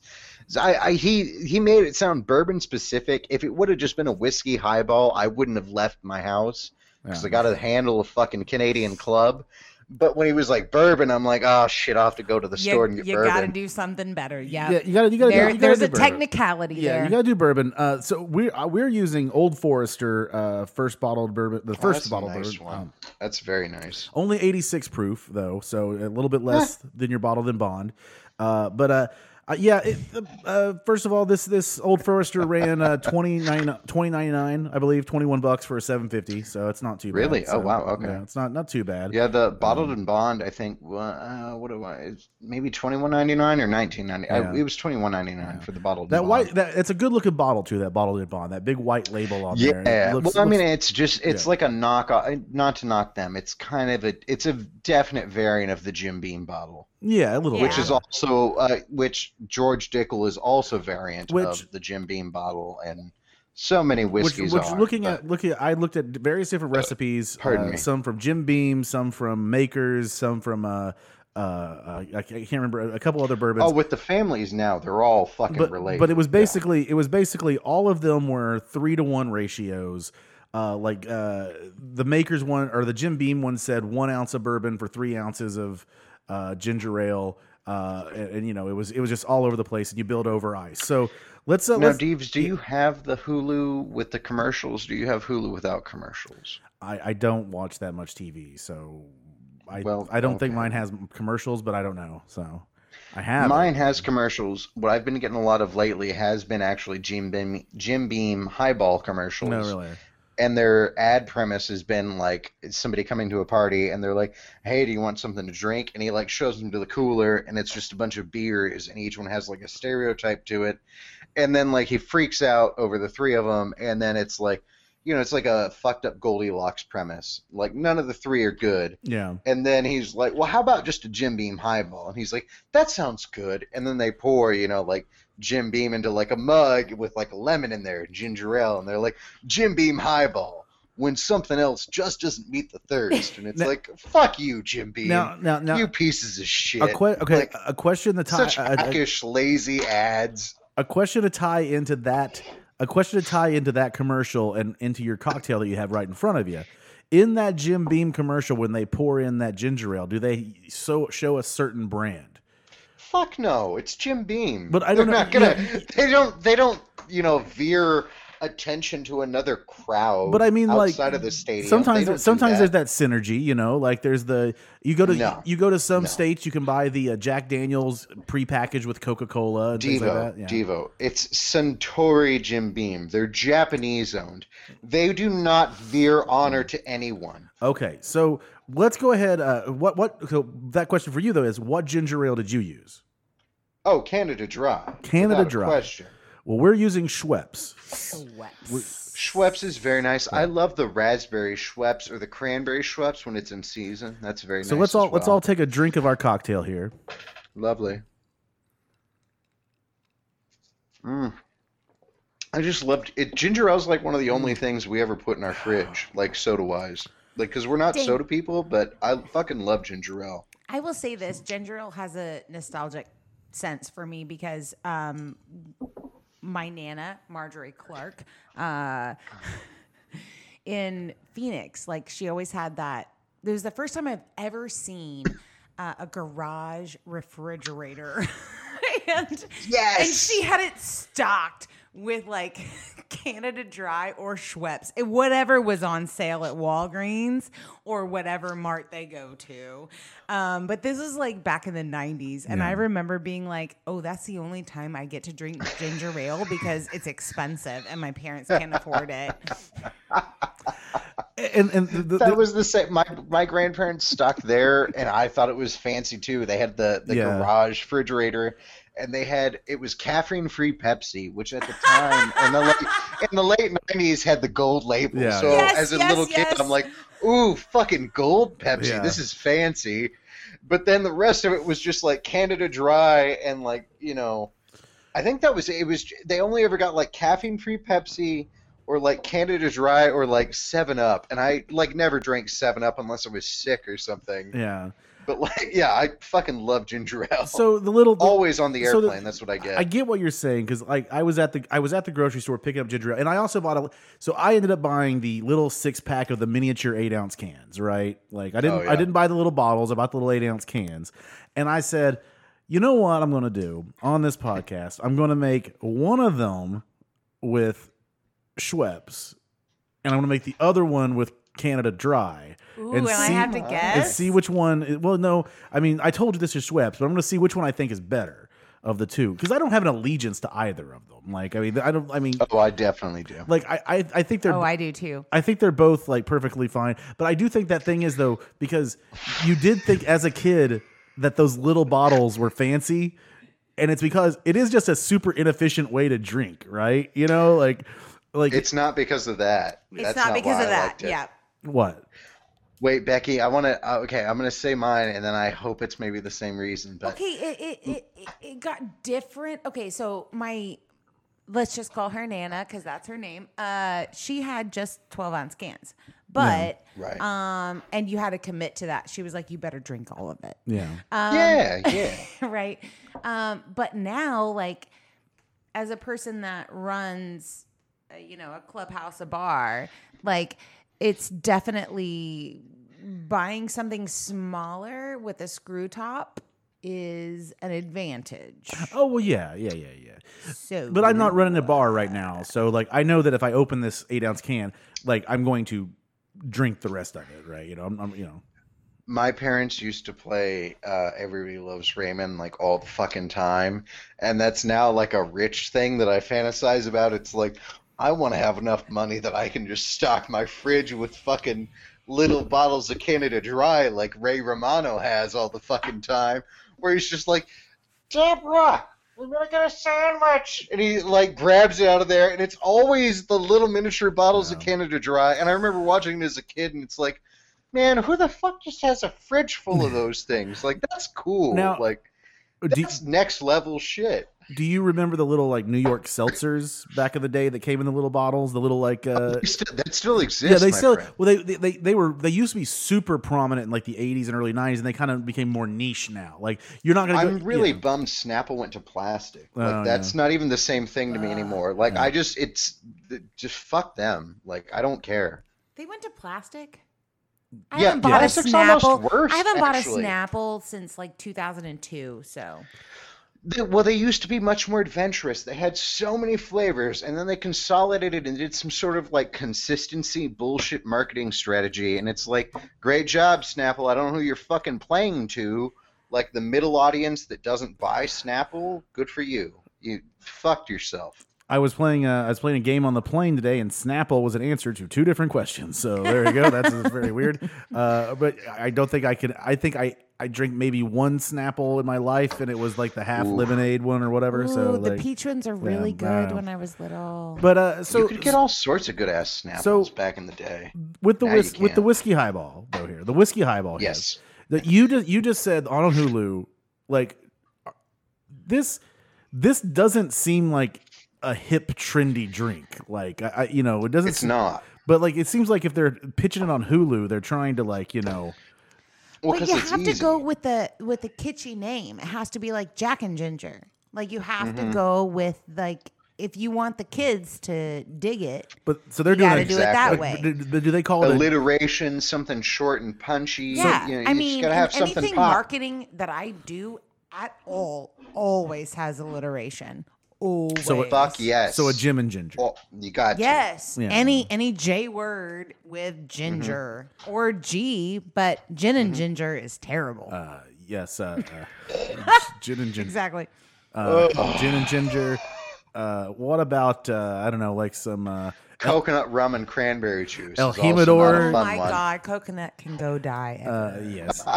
I, I he he made it sound bourbon specific. If it would have just been a whiskey highball, I wouldn't have left my house because Yeah. I got to handle a fucking Canadian club. But when he was like bourbon, I'm like, oh shit, I have to go to the you, store and get you bourbon. You gotta do something better. Yeah, Yeah, you gotta, you gotta, there, do, you gotta there's do a bourbon. technicality Yeah, there. you gotta do bourbon. Uh, so we're uh, we're using Old Forester uh, first bottled bourbon, the Oh, first that's bottled nice bourbon. one. Um, That's very nice. only 86 proof though, so a little bit less than your bottled in bond. Uh, but uh, uh, yeah, it, uh, first of all, this this Old Forester ran uh, 29 20.99, I believe, 21 bucks for a 750, so it's not too bad. Really? Oh, So, wow, okay. yeah, it's not not too bad. Yeah, the bottled and bond, I think, uh, what do I? It's maybe twenty one ninety nine or nineteen ninety. Yeah. It was twenty one ninety nine for the bottled. That and white, bond. that it's a good looking bottle too. That bottled and bond, that big white label on there. Yeah, It looks- well, I mean, it's just it's yeah. like a knockoff. Not to knock them, it's kind of a it's a definite variant of the Jim Beam bottle, yeah, a little, which is also uh, which George Dickel is also variant Which- of the Jim Beam bottle, and so many whiskeys which are. looking but- at looking at, I looked at various different recipes. Pardon uh, me. Some from Jim Beam, some from Makers, some from uh, uh, uh, I can't remember a couple other bourbons. oh, with the families now, they're all fucking but related. but it was Yeah. basically it was basically all of them were three to one ratios. Uh, like uh, the Makers one or the Jim Beam one said one ounce of bourbon for three ounces of uh, ginger ale. Uh, and, and, you know it was it was just all over the place, and you build over ice. So let's uh, Now, let's, Deeves, do you have the Hulu with the commercials? Do you have Hulu without commercials? I, I don't watch that much TV, so I Well, I don't think mine has commercials, but I don't know. So I have it. Mine has commercials. What I've been getting a lot of lately has been actually Jim Beam, Jim Beam highball commercials. No, really. And their ad premise has been like somebody coming to a party and they're like, "Hey, do you want something to drink?" And he like shows them to the cooler and it's just a bunch of beers and each one has like a stereotype to it. And then like he freaks out over the three of them and then it's like, you know, it's like a fucked up Goldilocks premise. Like none of the three are good. Yeah. And then he's like, "Well, how about just a Jim Beam highball?" And he's like, "That sounds good." And then they pour, you know, like Jim Beam into like a mug with like a lemon in there, ginger ale, and they're like, "Jim Beam highball." When something else just doesn't meet the thirst, and it's Now- like, "Fuck you, Jim Beam." Now, now, now, you pieces of shit. a que- okay, Like, a question to tie such hackish, lazy ads. a question to tie into that a question to tie into that commercial and into your cocktail that you have right in front of you. In that Jim Beam commercial, when they pour in that ginger ale, do they so show a certain brand? Fuck no, it's Jim Beam. But I They're don't know- not gonna. yeah. They don't. They don't. You know, veer attention to another crowd. But I mean, like outside of the stadium. Sometimes sometimes there's that synergy. You know, like there's the you go to No. you go to some No. states, you can buy the uh, Jack Daniels prepackaged with Coca Cola and things DeVo, like that. Yeah. DeVo. It's Suntory Jim Beam. They're Japanese owned. They do not veer honor to anyone. Okay, so let's go ahead. Uh, what what? So that question for you though is, what ginger ale did you use? Oh, Canada Dry. Canada Dry. Question. Well, we're using Schweppes. Schweppes. Schweppes is very nice. I love the raspberry Schweppes or the cranberry Schweppes when it's in season. That's very nice. So let's as all let's all take a drink of our cocktail here. Lovely. Mm. I just loved it. Ginger ale's like one of the only things we ever put in our fridge, like soda wise. Like, because we're not Dang. soda people, but I fucking love ginger ale. I will say this: ginger ale has a nostalgic sense for me because um, my nana Marjorie Clark uh, in Phoenix, like she always had that. It was the first time I've ever seen uh, a garage refrigerator, and yes. and she had it stocked with like Canada Dry or Schweppes, It- whatever was on sale at Walgreens or whatever mart they go to. Um, but this was like back in the 90s. And I remember being like, oh, that's the only time I get to drink ginger ale because it's expensive and my parents can't afford it. And and the, the, That was the same. My my grandparents stuck there, and I thought it was fancy too. They had the the Yeah. garage refrigerator, and they had it was caffeine free Pepsi, which at the time in the late in the late nineties had the gold label. Yeah. so Yes, as a yes, little kid, yes. I'm like, ooh, fucking gold Pepsi. Yeah. This is fancy. But then the rest of it was just like Canada Dry and like you know, I think that was it. Was they only ever got like caffeine free Pepsi or like Canada Dry or like Seven Up, and I like never drank Seven Up unless I was sick or something. yeah. But like, yeah, I fucking love ginger ale. So the little the- always on the so the- airplane. that's what I get. I get what you're saying because like I was at the I was at the grocery store picking up ginger ale, and I also bought a so I ended up buying the little six pack of the miniature eight ounce cans, right? Like I didn't Oh, yeah. I didn't buy the little bottles, I bought the little eight ounce cans, and I said, you know what I'm gonna do on this podcast? I'm gonna make one of them with Schweppes, and I'm gonna make the other one with Canada Dry. Ooh, and, I see- have to and see which one. Well, no, I mean, I told you this is Schweppes, but I'm going to see which one I think is better of the two because I don't have an allegiance to either of them. Like, I mean, I don't. I mean, oh, I definitely do. like, I, I, I think they're. oh, I do too. I think they're both like perfectly fine, but I do think that thing is though because you did think as a kid that those little bottles were fancy, and it's because it is just a super inefficient way to drink, right? You know, like, like It's not because of that. It's That's not, because why of I that. liked it. Yeah. What? Wait, Becky, I want to. Uh, okay, I'm gonna say mine, and then I hope it's maybe the same reason. But Okay, it it, it it it got different. Okay, so my let's just call her Nana because that's her name. Uh, she had just twelve ounce cans, but Right. um, and you had to commit to that. She was like, you better drink all of it. Yeah, yeah, yeah. right? Um, but now, like, as a person that runs, uh, you know, a clubhouse, a bar, like, it's definitely buying something smaller with a screw top is an advantage. Oh well, yeah, yeah, yeah, yeah. So, But I'm not running a bar right now, so like I know that if I open this eight ounce can, like I'm going to drink the rest of it, right? You know, I'm, I'm you know, my parents used to play uh, Everybody Loves Raymond like all the fucking time, and that's now like a rich thing that I fantasize about. It's like I want to have enough money that I can just stock my fridge with fucking little bottles of Canada Dry like Ray Romano has all the fucking time, where he's just like, Deborah. We're gonna get a sandwich, and he like grabs it out of there, and it's always the little miniature bottles of Canada Dry. And I remember watching it as a kid, and it's like, man, who the fuck just has a fridge full of those things? Like that's cool. Now, like that's next level shit. Do you remember the little like New York seltzers back in the day that came in the little bottles, the little like uh still- that still exists. yeah, they my still friend. well they, they they they were they used to be super prominent in like the 80s and early 90s and they kind of became more niche now. Like you're not going to I'm go, really yeah. bummed Snapple went to plastic. Like Oh, that's not even the same thing to me anymore. Like Yeah. I just it's just fuck them. Like I don't care. they went to plastic. I Yeah, haven't bought a Snapple. worse, I haven't bought actually. a Snapple since like 2002. So They, well, they used to be much more adventurous. They had so many flavors, and then they consolidated and did some sort of like consistency bullshit marketing strategy. And it's like, great job, Snapple. I don't know who you're fucking playing to. Like the middle audience that doesn't buy Snapple, good for you. You fucked yourself. I was playing uh, I was playing a game on the plane today, and Snapple was an answer to two different questions. So there you go. That's very weird. Uh, but I don't think I could. I think I I drink maybe one Snapple in my life, and it was like the half Ooh. lemonade one or whatever. so Ooh, the like, peach ones are really yeah, good wow. when I was little. but uh, so you could get all sorts of good ass Snapples So- back in the day. with the whis- with the whiskey highball though here the whiskey highball here, Yes. that you just you just said on Hulu like this this doesn't seem like a hip trendy drink like I, I you know it doesn't It's se- not. but like it seems like if they're pitching it on Hulu they're trying to like you know Well, but 'cause you have easy. to go with the with the kitschy name. It has to be like Jack and Ginger. Like you have Mm-hmm. to go with like if you want the kids to dig it. but so they're You doing gotta it do it that way. do, do- do they call it a, alliteration, something short and punchy. Yeah, you know, I mean, gotta have something anything pop. marketing that I do at all always has alliteration. Always. So it- Fuck yes. So a Jim and Ginger. Well, you got. Yes. Yeah. Any any J word with ginger or G, but gin and ginger is terrible. Uh, yes, uh, uh, Gin and Ginger. exactly. Uh, Gin and Ginger. Uh, what about uh, I don't know, like some uh, Coconut rum and cranberry juice. El is also not a Jimador. Oh my one. god, coconut can go die. uh, yes.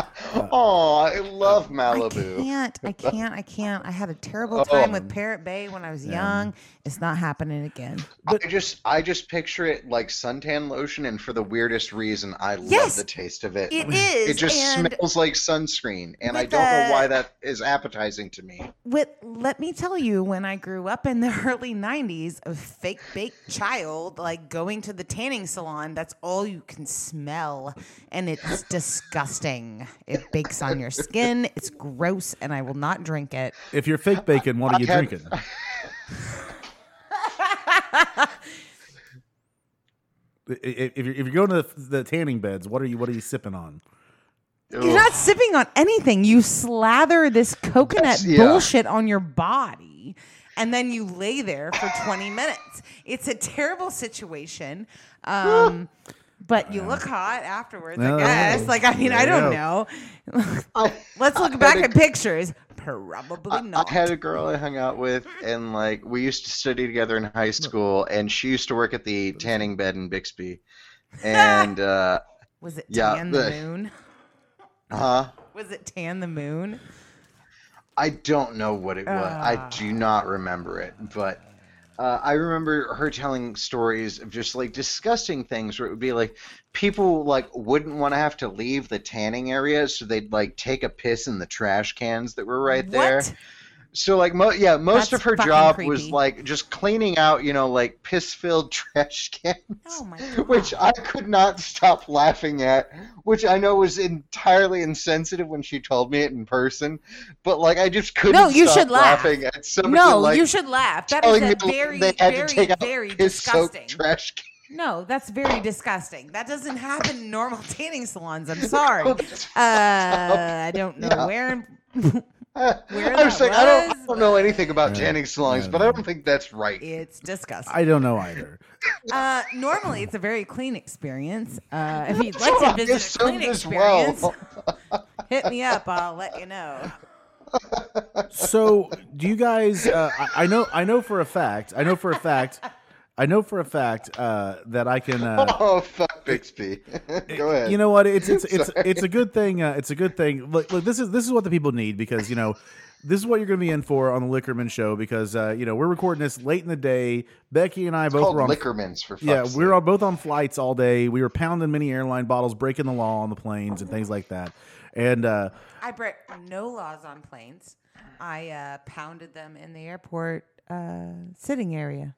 Oh, I love Malibu. I can't. I can't. I can't. I had a terrible Oh. time with Parrot Bay when I was young. It's not happening again. I just I just picture it like suntan lotion, and for the weirdest reason, I Yes, love the taste of it. It is. It just smells like sunscreen, and I don't know why that is appetizing to me. with let me tell you, when I grew up in the early '90s, a fake baked child, like going to the tanning salon, that's all you can smell, and it's disgusting. It bakes on your skin. It's gross, and I will not drink it. If you're fake bacon, what are you I had- drinking? I- i- If you're, if you're going to the, the tanning beds, what are you what are you sipping on? You're not sipping on anything. You slather this coconut That's- yeah. bullshit on your body and then you lay there for 20 minutes. It's a terrible situation. Um, but you look hot afterwards, Oh, I guess. Like, I mean, I there you don't go. know. I, Let's look had back a- at pictures. Probably I, not. I had a girl I hung out with, and like we used to study together in high school, and she used to work at the tanning bed in Bixby, and uh, Was it yeah, Tan the the- Moon? huh? Was it Tan the Moon? I don't know what it was. I Ah. do not remember it, but uh, I remember her telling stories of just like disgusting things where it would be like people like wouldn't want to have to leave the tanning area, so they'd like take a piss in the trash cans that were right there. So like mo- yeah, most That's of her job creepy. was like just cleaning out, you know, like piss-filled trash cans. Oh my god. Which I could not stop laughing at, which I know was entirely insensitive when she told me it in person, but like I just couldn't. No, you stop should laugh. laughing at somebody no, like you should laugh. That is a very, they had to very, very disgusting. trash can. No, that's very disgusting. That doesn't happen in normal tanning salons. I'm sorry. Uh, I don't know Yeah. where. I where was that like, I don't, I don't know anything about Yeah. tanning salons, Yeah. but I don't think that's right. It's disgusting. I don't know either. Uh, normally, it's a very clean experience. Uh, if you'd like to visit a assumed clean as well. experience, hit me up. I'll let you know. So, do you guys? Uh, I, I know. I know for a fact. I know for a fact. I know for a fact uh, that I can. Uh, Oh fuck Bixby. Go ahead. You know what? It's it's it's Sorry. it's a good thing. Uh, it's a good thing. Look, look, this is this is what the people need because you know. This is what you're going to be in for on the Liquormen show because uh, you know we're recording this late in the day. Becky and I it's both were on Liquormans for fuck's Yeah, we were sake. all, both on flights all day. We were pounding many airline bottles, breaking the law on the planes and things like that. And uh, I break no laws on planes. I uh, pounded them in the airport uh, sitting area.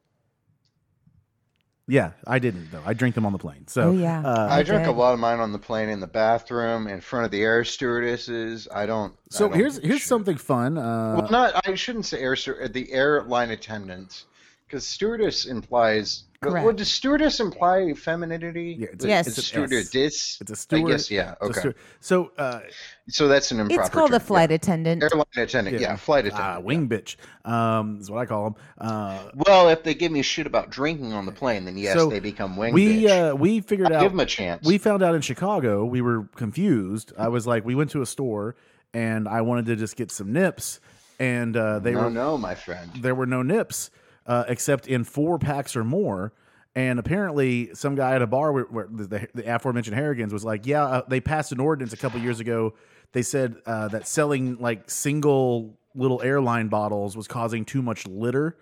Yeah, I didn't though. I drink them on the plane. So Oh, yeah. uh, I drank a lot of mine on the plane in the bathroom in front of the air stewardesses. I don't. I so don't here's here's shit. something fun. Uh, Well, not. I shouldn't say air stew- the airline attendants, because stewardess implies. Well, Correct. Well, does stewardess imply femininity? Yeah, it's a- Yes. It's a it's a- stewardess. it's a I steward. guess yeah. Okay. so uh, so that's an improper. It's called a flight yeah. attendant. Airline attendant. Yeah, flight attendant. uh, wing bitch um, is what I call them. Uh, Well, if they give me shit about drinking on the plane, then yes, So, they become wing we bitch. uh, we figured I'll out give them a chance. we found out in Chicago we were confused. I was like, we went to a store and I wanted to just get some nips, and uh, they no, were no, my friend. there were no nips uh, except in four packs or more. And apparently, some guy at a bar where, where the, the, the aforementioned Harrigans was like, "Yeah, uh, they passed an ordinance a couple years ago. They said uh, that selling like single little airline bottles was causing too much litter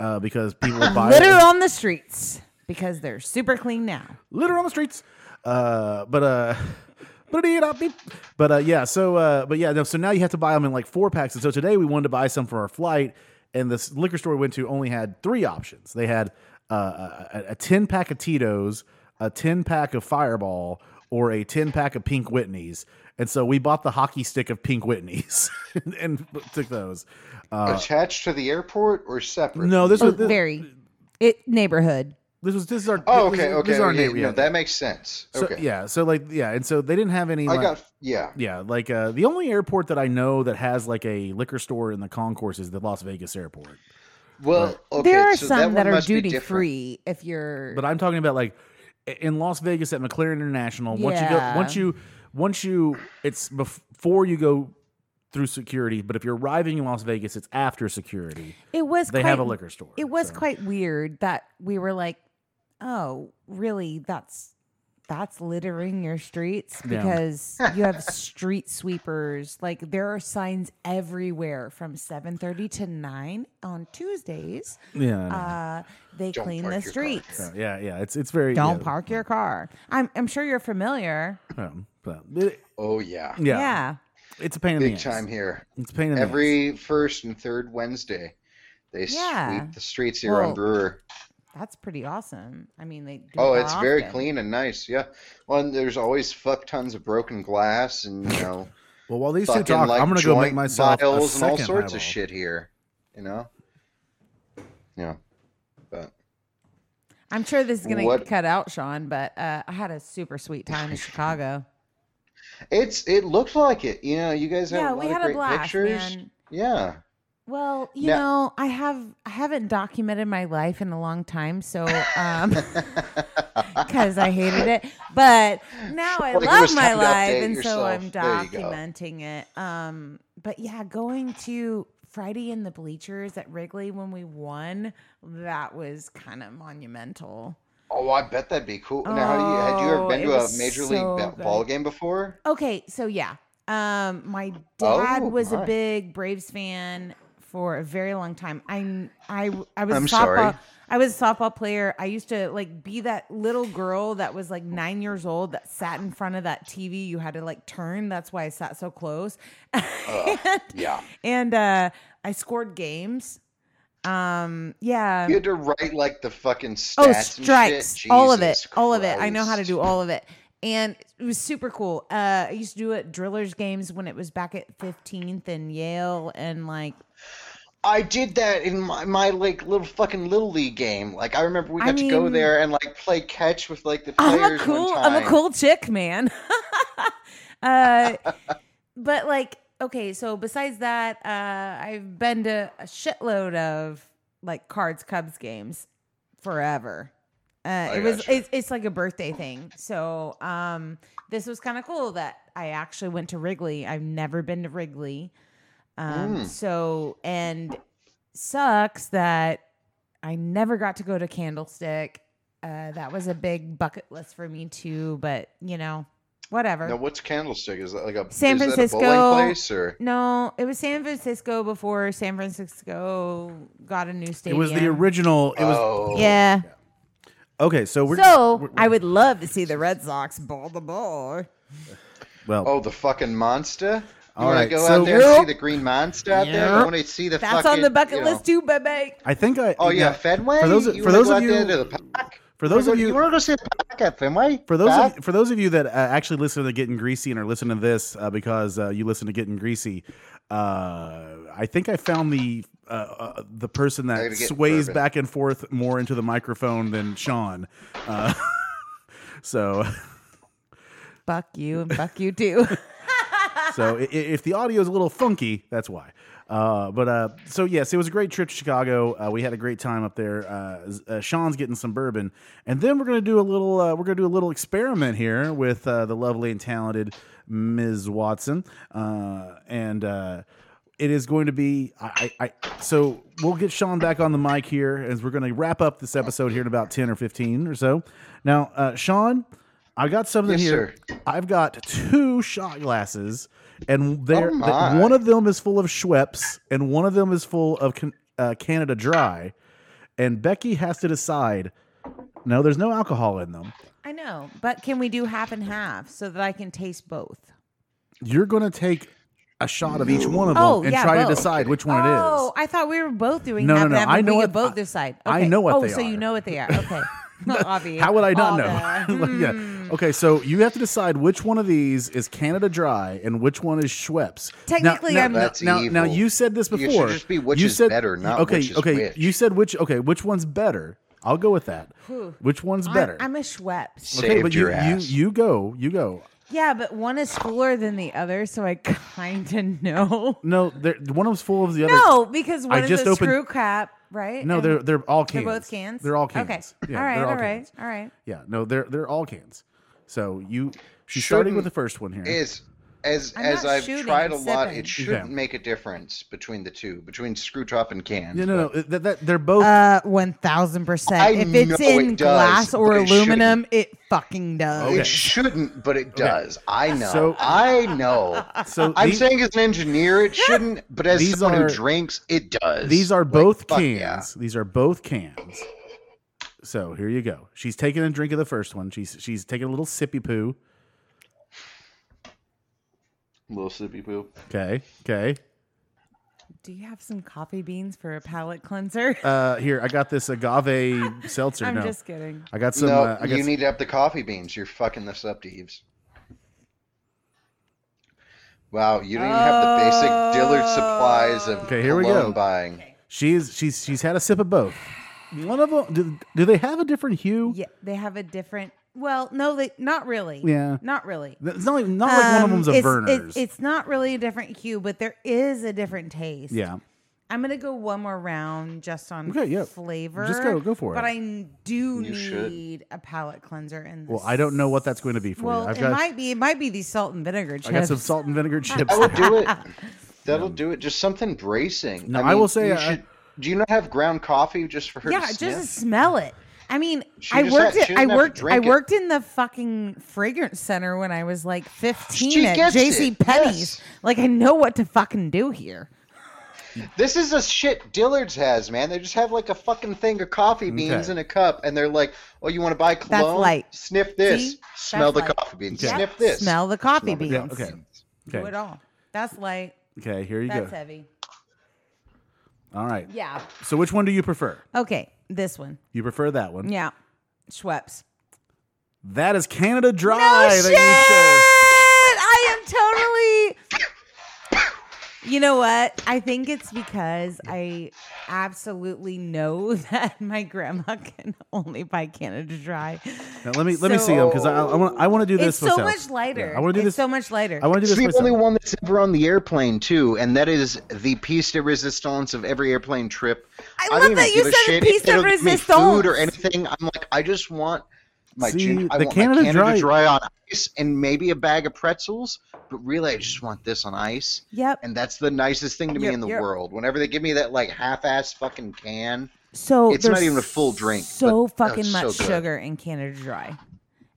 uh, because people would buy Litter on the streets because they're super clean now. litter on the streets. Uh, but uh, but uh, yeah. So uh, but yeah. No, so now you have to buy them in like four packs. And so today we wanted to buy some for our flight, and this liquor store we went to only had three options. They had uh, a, a ten pack of Tito's, a ten pack of Fireball, or a ten pack of Pink Whitneys. And so we bought the hockey stick of Pink Whitneys and, and took those. Uh, Attached to the airport or separate? no, this Oh, was this, very. It neighborhood. This was this is our Oh, this okay, is- okay. this is our okay. neighbor, No, that makes sense. So, Okay. yeah, so like yeah, and so they didn't have any. I got yeah. Yeah, like uh, the only airport that I know that has like a liquor store in the concourse is the Las Vegas airport. Well, okay, there are so some that, that, are duty free if you're. But I'm talking about like in Las Vegas at McCarran International. Once you go, once you, once you, it's before you go through security. But if you're arriving in Las Vegas, it's after security. it was They quite, have a liquor store. It was so. quite weird that we were like, "Oh, really? That's that's littering your streets Yeah. because you have street sweepers. Like there are signs everywhere from 7:30 to 9 on Tuesdays. Yeah. I know. Uh, they Don't clean park the your car. streets. So, yeah, yeah. It's it's very Don't yeah, park your car. I'm I'm sure you're familiar. um, but it- Oh yeah, yeah, Yeah. it's a pain in the big ass. time here. It's a pain in the ass. Every first and third Wednesday, they Yeah. sweep the streets here Well, on Brewer. That's pretty awesome. I mean, they do Oh, it it's very clean and nice. Yeah. Well, and there's always fuck tons of broken glass and you know Well, while these two fucking talk, like I'm gonna go make joint myself a vials and all sorts highball. of shit here. You know. Yeah. But I'm sure this is going to What- cut out, Shawn, but uh, I had a super sweet time in Chicago. it's it looked like it. You know, you guys have yeah, a lot we of had a great blast, pictures. man. Yeah. Well, you Now- know, I have I haven't documented my life in a long time, so um because I hated it. But now I Like love my life and so I'm yourself. You go. documenting it. Um but yeah, going to Friday in the bleachers at Wrigley when we won, that was kind of monumental. Oh, I bet that'd be cool. now, how you had you ever Oh, been to a major so league good. ball game before? Okay, so yeah. Um my dad Oh, was a big Braves fan for a very long time. I I I was I'm softball sorry. I was a softball player. I used to like be that little girl that was like 9 years old that sat in front of that TV you had to like turn. That's why I sat so close. and, Yeah. and uh I scored games. Um yeah. You had to write like the fucking stats. Oh, and strikes. All of it. Jesus All of it. I know how to do all of it. And it was super cool. Uh, I used to do it drillers games when it was back at 15th and Yale and like I did that in my, my like little fucking little league game. Like I remember we I got to go there and like play catch with like the players. I'm a cool I'm a cool chick, man. uh, but like okay, so besides that, uh, I've been to a shitload of like cards Cubs games forever. Uh, it was it's, it's like a birthday thing. So um, this was kind of cool that I actually went to Wrigley. I've never been to Wrigley. Um, Mm. So and sucks that I never got to go to Candlestick. Uh, that was a big bucket list for me too, but you know, whatever. Now what's Candlestick? Is that like a San is that a Francisco- place or? No, it was San Francisco before San Francisco got a new stadium. It was the original. It was oh, Yeah. okay. So we're So we're- I would love to see the Red Sox ball the ball. well. Oh, the fucking monster. You All want to go so- out there and see the green monster out there? Yep. You want to see the That's fucking, on the bucket you know- list too, baby. I think I. Oh yeah, Fenway. For those you for those go of out you there to the park? for those of you you want to go see the park at Fenway? For those of, for those of you that uh, actually listen to Getting Greasy and are listening to this uh, because uh, you listen to Getting Greasy, uh, I think I found the uh, uh, the person that sways bourbon. back and forth more into the microphone than Shawn. Uh, so Fuck you and fuck you too. so if the audio is a little funky, that's why. Uh, but uh, so yes, it was a great trip to Chicago. Uh, we had a great time up there. Uh, uh, Shawn's getting some bourbon, and then we're gonna do a little. Uh, we're gonna do a little experiment here with uh, the lovely and talented Ms. Watson, uh, and uh, it is going to be. I, I, I so we'll get Shawn back on the mic here as we're gonna wrap up this episode here in about ten or fifteen or so. Now, uh, Shawn, I've got something Yes, here. sir. I've got two shot glasses, and they're Oh, th- my. one of them is full of Schweppes, and one of them is full of can- uh, Canada Dry. And Becky has to decide. No, there's no alcohol in them. I know, but can we do half and half so that I can taste both? You're going to take a shot of each one of them Oh, and yeah, try to decide which one oh, it is. Oh, I thought we were both doing No, half no, and no, half, I know what- both I- decide. I know what oh, they so you know what they are. Okay. Obvious. How would I not All know? the- Like, yeah. Hmm. Okay, so you have to decide which one of these is Canada Dry and which one is Schweppes. Technically, now, I'm- now, That's now, now you said this You should before. just be which you is said, better, not okay. which is okay, which. you said which. Okay, which one's better? I'll go with that. Whew. Which one's I'm- better? I'm, a Schweppes. okay, Saved but you, your you ass. you go. You go. Yeah, but one is fuller than the other, so I kind of know. No, there, one of them's full of the other. No, because I one is just a opened- screw cap right? No, And they're they're all cans. they're both cans. They're all cans. Okay. Yeah, all right. All, all right. Cans. All right. Yeah, no, they're they're all cans. So you she's starting with the first one here. Is as I'm as not I've shooting, tried I'm a lot, sipping. it shouldn't Okay. make a difference between the two, between screw top and cans. yeah, no, no, but that, that, they're both. Uh, one thousand percent. If it's know in it does, glass or but it aluminum, it fucking does. Okay. It shouldn't, but it does. I know. So- I know. so I'm these, saying as an engineer, it shouldn't, but as These someone are- who drinks, it does. these are Like, both fuck cans. yeah. These are both cans. So here you go. She's taking a drink of the first one. She's she's taking a little sippy poo. Little sippy poo. Okay, okay. Do you have some coffee beans for a palate cleanser? Uh, here I got this agave seltzer. I'm no, just kidding. I got some. no, uh, I got you some- need to have the coffee beans. You're fucking this up, Deeves. Wow, you don't even have the basic Dillard supplies of Okay, here we go. buying. She's she's she's had a sip of both. One of them. Do, do they have a different hue? Yeah, they have a different. Well, no, they not really. Yeah. not really. It's not like not like one of Um, them's a it's, Vernors. It's, it's not really a different hue, but there is a different taste. yeah. I'm gonna go one more round just on Okay, yeah. flavor. Just go- go for But it. But I do You should. need a palate cleanser in this. Well, I don't know what that's going to be for Well, you. I've it got might be. It might be these salt and vinegar chips. I got some salt and vinegar chips. That'll do it. That'll do it. Just something bracing. No, I will say, you I- should- do you not have ground coffee just for her Yeah, to just sniff? to smell it. I mean, She I worked. had- at, I doesn't have to worked. I drink it. worked in the fucking fragrance center when I was like 15 She at J.C. Penney's. yes. Like I know what to fucking do here. This is a shit Dillard's has, man. They just have like a fucking thing of coffee beans Okay. in a cup, and they're like, "Oh, you want to buy cologne? light. Sniff this. See? Smell That's the light. coffee beans. Yep. Sniff this. Smell the coffee Smell the beans. Yeah, okay. Do it all. That's light. Okay, here you That's go. That's heavy. All right. Yeah. So which one do you prefer? Okay, this one. You prefer that one. Yeah. Schweppes. That is Canada Dry. No that shit! I am totally. You know what? I think it's because I absolutely know that my grandma can only buy Canada Dry. Now, let me let me see them because I, I want I want to do this It's so myself. much lighter. Yeah, I want to do it's this. so much lighter. I want to do It's this the only myself. one that's ever on the airplane too, and that is the piece de resistance of every airplane trip. I don't love even that you give a said shit piece de it'll give me food or resistance. anything. I'm like, I just want my See, ginger, I the want Canada my Canada Dry- dry. on ice and maybe a bag of pretzels. But really, I just want this on ice, Yep. and that's the nicest thing to me You're- in the you're- world. Whenever they give me that like half-ass fucking can, So It's not even a full drink, So but, uh, fucking so much good. sugar in Canada Dry,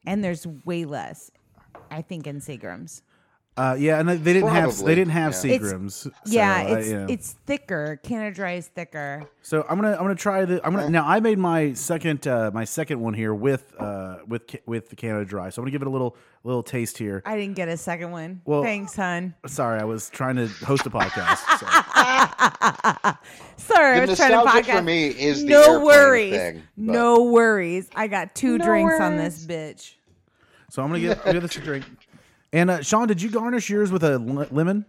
and there's way less. I think in Seagram's. Uh, yeah, and they they didn't have they didn't have yeah. It's- Seagrams. so, yeah, it's you know. it's thicker. Canada Dry is thicker. So I'm gonna I'm gonna try the I'm gonna now I made my second uh, my second one here with uh with ca- with the Canada Dry. So I'm gonna give it a little little taste here. I didn't get a second one. Well- Thanks, hun. Sorry, I was trying to host a podcast. So. Sorry, I was trying to podcast. for me is no airplane worries. thing. no worries. I got two No drinks on this bitch. So I'm gonna give, give this a drink. And uh, Shawn, did you garnish yours with a lemon?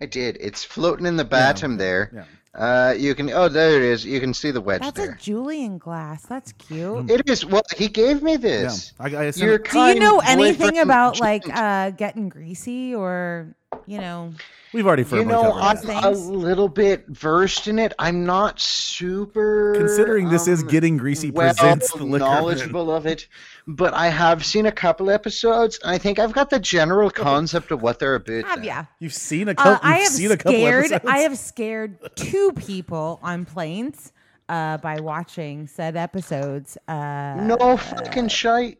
I did. It's floating in the bottom there. Yeah. Uh, you can. Oh, there it is. You can see the wedge That's there. a julep glass. That's cute. It is. Well, he gave me Yeah, this. I, I sent Your it- Do you know anything about like uh getting greasy or you know? We've already You firmly know, covered I'm that. a little bit versed in it. I'm not super. Considering this is um, getting greasy well presents the liquor. knowledgeable of it, but I have seen a couple episodes, and I think I've got the general concept of what they're about. Have now. ya? You've seen a Uh, couple. I you've have seen a couple scared. I have scared two people on planes uh, by watching said episodes. Uh, No fucking shite.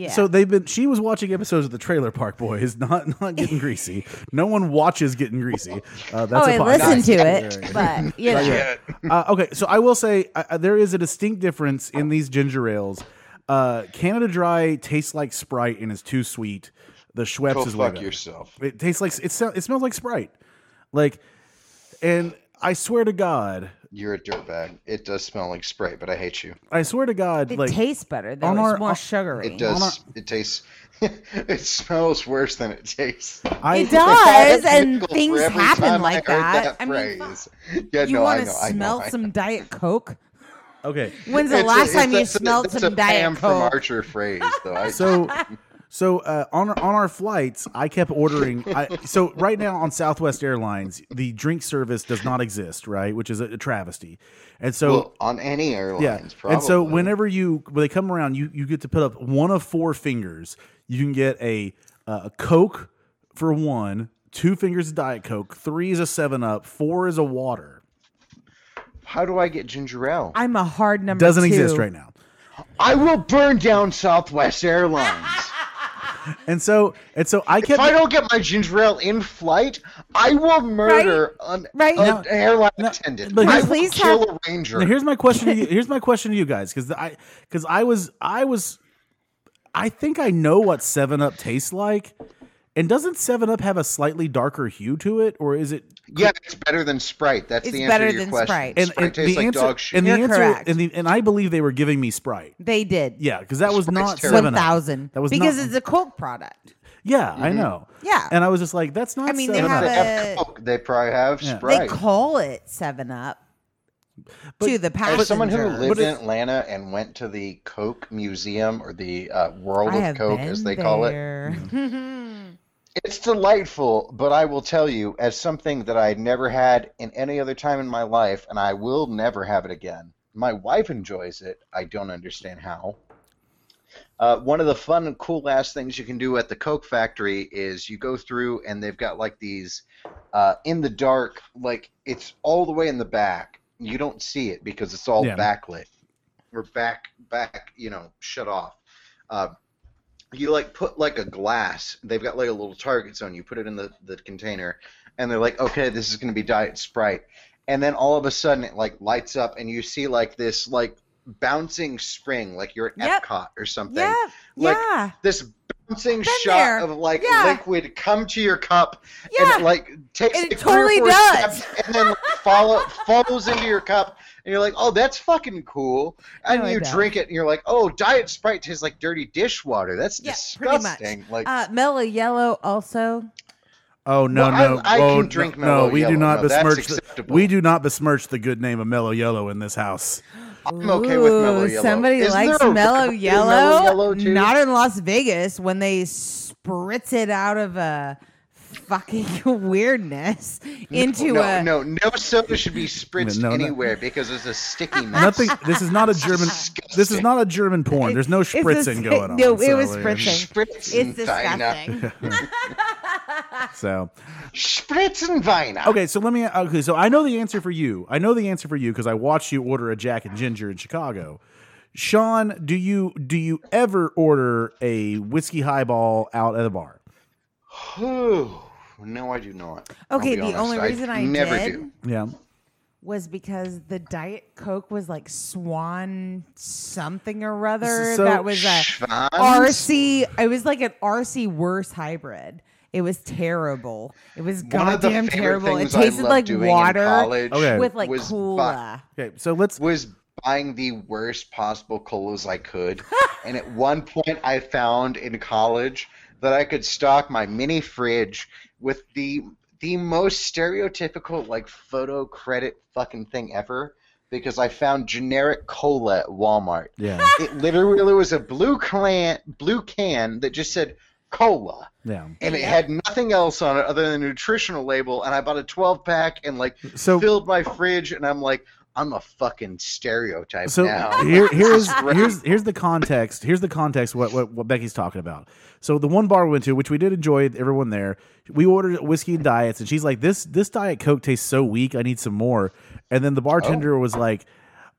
Yeah. So they've been. She was watching episodes of the Trailer Park Boys, not not getting greasy. No one watches getting greasy. Uh, that's oh, a I podcast. listened to it, yeah, yeah. but you know, Yeah. Uh, okay, so I will say uh, there is a distinct difference in these ginger ales. Uh, Canada Dry tastes like Sprite and is too sweet. The Schweppes Go is way fuck better. yourself. It tastes like it. It smells like Sprite. Like, and I swear to God, You're a dirtbag. It does smell like Sprite, but I hate you. I swear to God, it like tastes better. Though on it's our- more on- sugary. It does. It tastes. it smells worse than it tastes. I It does, and Nickel for things every happen time like I heard that. that I mean, phrase. yeah, you no, I want to know. I know. smell I know. some Diet Coke? Okay, When's the It's a- last it's- time you that's a- smelled that's some a Diet Pam from Coke? Archer phrase, though. I, so So uh, on on our flights, I kept ordering. I, so right now on Southwest Airlines, the drink service does not exist, right? Which is a, a travesty. And so well, on any airlines, yeah, probably. and so whenever you when they come around, you you get to put up one of four fingers. You can get a uh, a Coke for one, two fingers of Diet Coke, three is a Seven Up, four is a water. How do I get ginger ale? I'm a hard number. Doesn't two. exist right now. I will burn down Southwest Airlines. And so and so I if I don't get my ginger ale in flight, I will murder an, Right. an Now- airline now- attendant. but I will Please kill have- a ranger. Now, here's my question. To you, here's my question to you guys, because I because I was I was I think I know what Seven Up tastes like, and doesn't Seven Up have a slightly darker hue to it, or is it? yeah, it's better than Sprite. That's It's the answer better to your than question. Sprite. And, Sprite and tastes the like answer dog shit. and the You're answer correct. and the and I believe they were giving me Sprite. They did. Yeah, because that was Sprite's not terrible. Seven Up. thousand. That was because not, it's a Coke product. yeah, I know. Yeah. and I was just like, that's not. I mean, they 7 have Up. they have a- Coke. They probably have Yeah. Sprite. They call it Seven Up to the passenger. As someone who lived in Atlanta and went to the Coke Museum or the uh, World I of Coke, as they call it, there. it's delightful. But I will tell you, as something that I never had in any other time in my life, and I will never have it again. My wife enjoys it. I don't understand how. Uh, one of the fun and cool ass things you can do at the Coke factory is you go through and they've got like these uh, in the dark, like it's all the way in the back. You don't see it because it's all Yeah. backlit or back back, you know, shut off. Uh, you like put like a glass. They've got like a little target zone. You put it in the the container, and they're like, okay, this is going to be Diet Sprite, and then all of a sudden it like lights up, and you see like this like bouncing spring, like you're at Yep. Epcot or something. yeah, Like, yeah. This bouncing Been shot there. of like Yeah. liquid come to your cup, Yeah. and it like takes it like, totally does. steps, and then like, follow falls into your cup. And you're like, oh, that's fucking cool. And No, you drink it, and you're like, oh, Diet Sprite tastes like dirty dishwater. That's Yeah, disgusting. Like, Uh, Mellow Yellow also. Oh no Well, no! I oh, can drink no, Mellow no, we do not No, besmirch. The, we do not besmirch the good name of Mellow Yellow in this house. I'm okay with Mellow Yellow. Somebody Isn't likes mellow yellow. Mellow Yellow, too? Not in Las Vegas when they spritz it out of a fucking weirdness into no, a. no, no soda should be spritzed No, no. anywhere because it's a sticky mess. Nothing. This is not a German. This is not a German porn. There's no It's a spritzing going on. No, it so, was spritzing. Spritzen It's disgusting. So Spritzen Weiner. okay, so let me. Okay, so I know the answer for you. I know the answer for you because I watched you order a Jack and Ginger in Chicago. Shawn, do you do you ever order a whiskey highball out at a bar? Whew. No, I do not. Okay, the honest. only reason I never did- do. Yeah. was because the Diet Coke was like Swan something or other. So- that was a Schwanz? RC. It was like an RC worse hybrid. It was terrible. It was One goddamn terrible. It tasted like water Okay. with like was bu- cola. Okay, so let's. was buying the worst possible colas I could. and at one point, I found in college that I could stock my mini fridge with the the most stereotypical like photo credit fucking thing ever because I found generic cola at Walmart. Yeah. It literally was a blue can blue can that just said cola Yeah. and it had nothing else on it other than a nutritional label and i bought a 12 pack and like So- filled my fridge and i'm like i'm a fucking stereotype So now here, here's here's here's the context. Here's the context. What, what what Becky's talking about. So the one bar we went to, which we did enjoy, everyone there, we ordered whiskey and diets, and she's like, "This this diet coke tastes so weak. I need some more." And then the bartender oh. was like,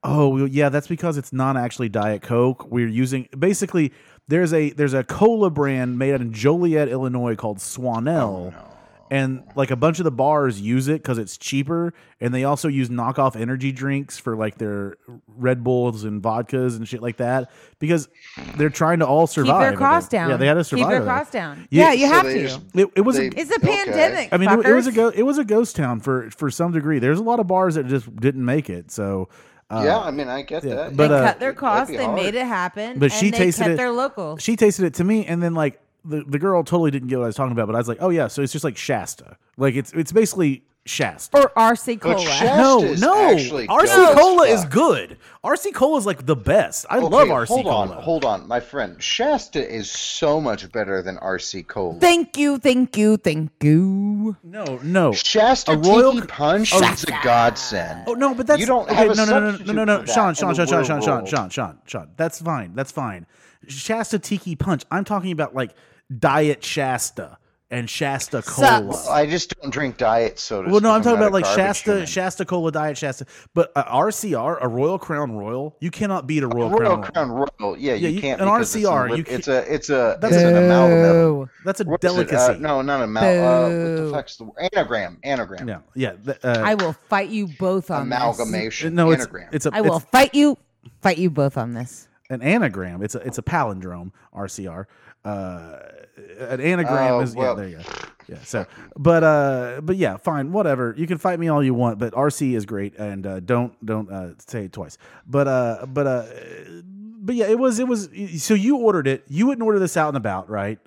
"Oh, well, yeah, that's because it's not actually diet coke. We're using basically there's a there's a cola brand made out in Joliet, Illinois called Swanell." Oh, and like a bunch of the bars use it because it's cheaper and they also use knockoff energy drinks for like their red bulls and vodkas and shit like that because they're trying to all survive Keep their of costs down. yeah they had to survive Keep their of costs down. Yeah, Yeah, you so have to. just- it, it was They- a, it's a Okay. pandemic. I mean it, it was a go, it was a ghost town for for some degree there's a lot of bars that just didn't make it so uh, yeah i mean i get yeah, that but, they uh, cut their That'd costs. They hard. made it happen. But and she they tasted kept it- their local. she tasted it to me and then like the, the girl totally didn't get what I was talking about but I was like oh yeah so it's just like Shasta like it's it's basically Shasta. Or RC Cola. Shasta no, no. RC dope as Cola is good. RC Cola is like the best. I love RC hold Cola. Hold on, hold on, my friend. Shasta is so much better than RC Cola. Thank you, thank you, thank you. No, no. Shasta A Royal- Tiki Punch is a godsend. Oh no, but that's You don't okay. have a no, no, no, no, no, no, no. Shawn, Shawn, Shawn, Shawn, Shawn, Shawn. Shawn, Shawn, Shawn. That's fine. That's fine. Shasta Tiki Punch. I'm talking about like Diet Shasta and Shasta Cola. Sucks. I just don't drink diet soda. Well, no, I'm talking about like Shasta, human. Shasta Cola, Diet Shasta. But uh, RCR, a Royal Crown Royal, you cannot beat a Royal, Royal Crown. Crown Royal. Yeah, Yeah, you, you- can't. an because it's a RCR, li- It's a, it's a, That's it's an amalgam. That's a What is it? delicacy. Uh, no, not an amalgam. Uh, what the fuck's the word? anagram? Anagram. Yeah, yeah. the- uh, I will fight you both on this. Amalgamation. no, it's anagram. it's a I will it's fight you, fight you both on this. an anagram. It's a it's a palindrome. RCR. Uh, an anagram Oh, is yeah. There you go. Yeah. So, but uh, but yeah, fine, whatever. You can fight me all you want, but RC is great, and uh, don't don't uh, say it twice. But uh, but uh, but yeah, it was it was. So you ordered it. You wouldn't order this out and about, right?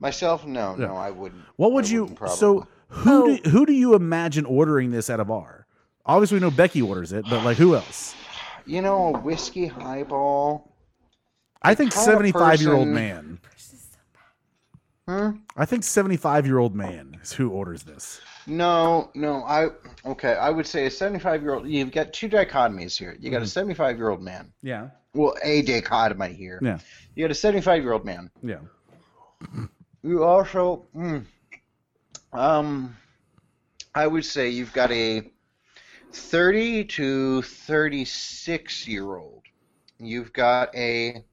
Myself, no, Yeah. no, I wouldn't. What would I you? So who Oh. do, who do you imagine ordering this at a bar? Obviously, we know Becky orders it, but like who else? you know, a whiskey highball. I think kind of seventy-five year old man. I think seventy-five year old man is who orders this. No, no, I okay. I would say a seventy-five-year-old. You've got two dichotomies here. You got a seventy-five-year-old man. Yeah, Well, a dichotomy here. Mm-hmm. yeah, You got a seventy-five-year-old man. yeah. You also, mm, um, I would say you've got a 30 to 36 year old. You've got a,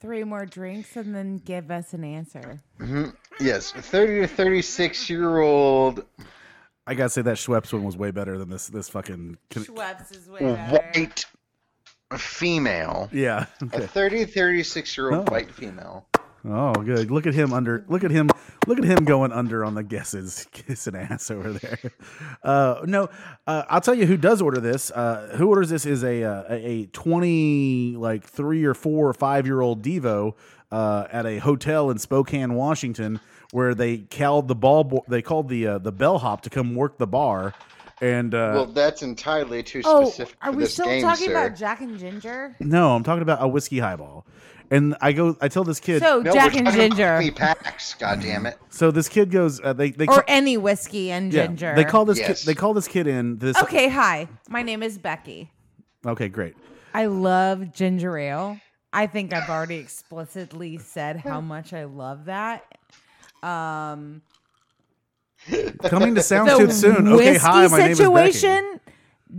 Three more drinks and then give us an answer. mhm, yes, 30 to 36 year old I gotta say that Schweppes one was way better than this. This fucking. Schweppes is way better. white female. Yeah. A Okay. 30 36 year old Oh. white female. Oh, good. Look at him under. Look at him. Look at him going under on the guesses, kissing ass over there. Uh, no, uh, I'll tell you who does order this. Uh, who orders this is a uh, a a twenty like three or four or five year old DeVo uh, at a hotel in Spokane, Washington, where they called the ball. Bo- they called the uh, the bellhop to come work the bar, and uh, well, that's entirely too Oh, specific are for we this still game, talking sir. about Jack and Ginger? no, I'm talking about a whiskey highball. And I go, I tell this kid. So no, Jack we're and talking about Ginger, Three packs. God damn it. so this kid goes. Uh, they they or call, any whiskey and yeah, ginger. they call this Yes. kid. They call this kid in. This Okay, hi. My name is Becky. Okay, great. I love ginger ale. I think I've already explicitly said how much I love that. Um, Coming to the Soundtooth soon. Okay, hi, my name is Becky. situation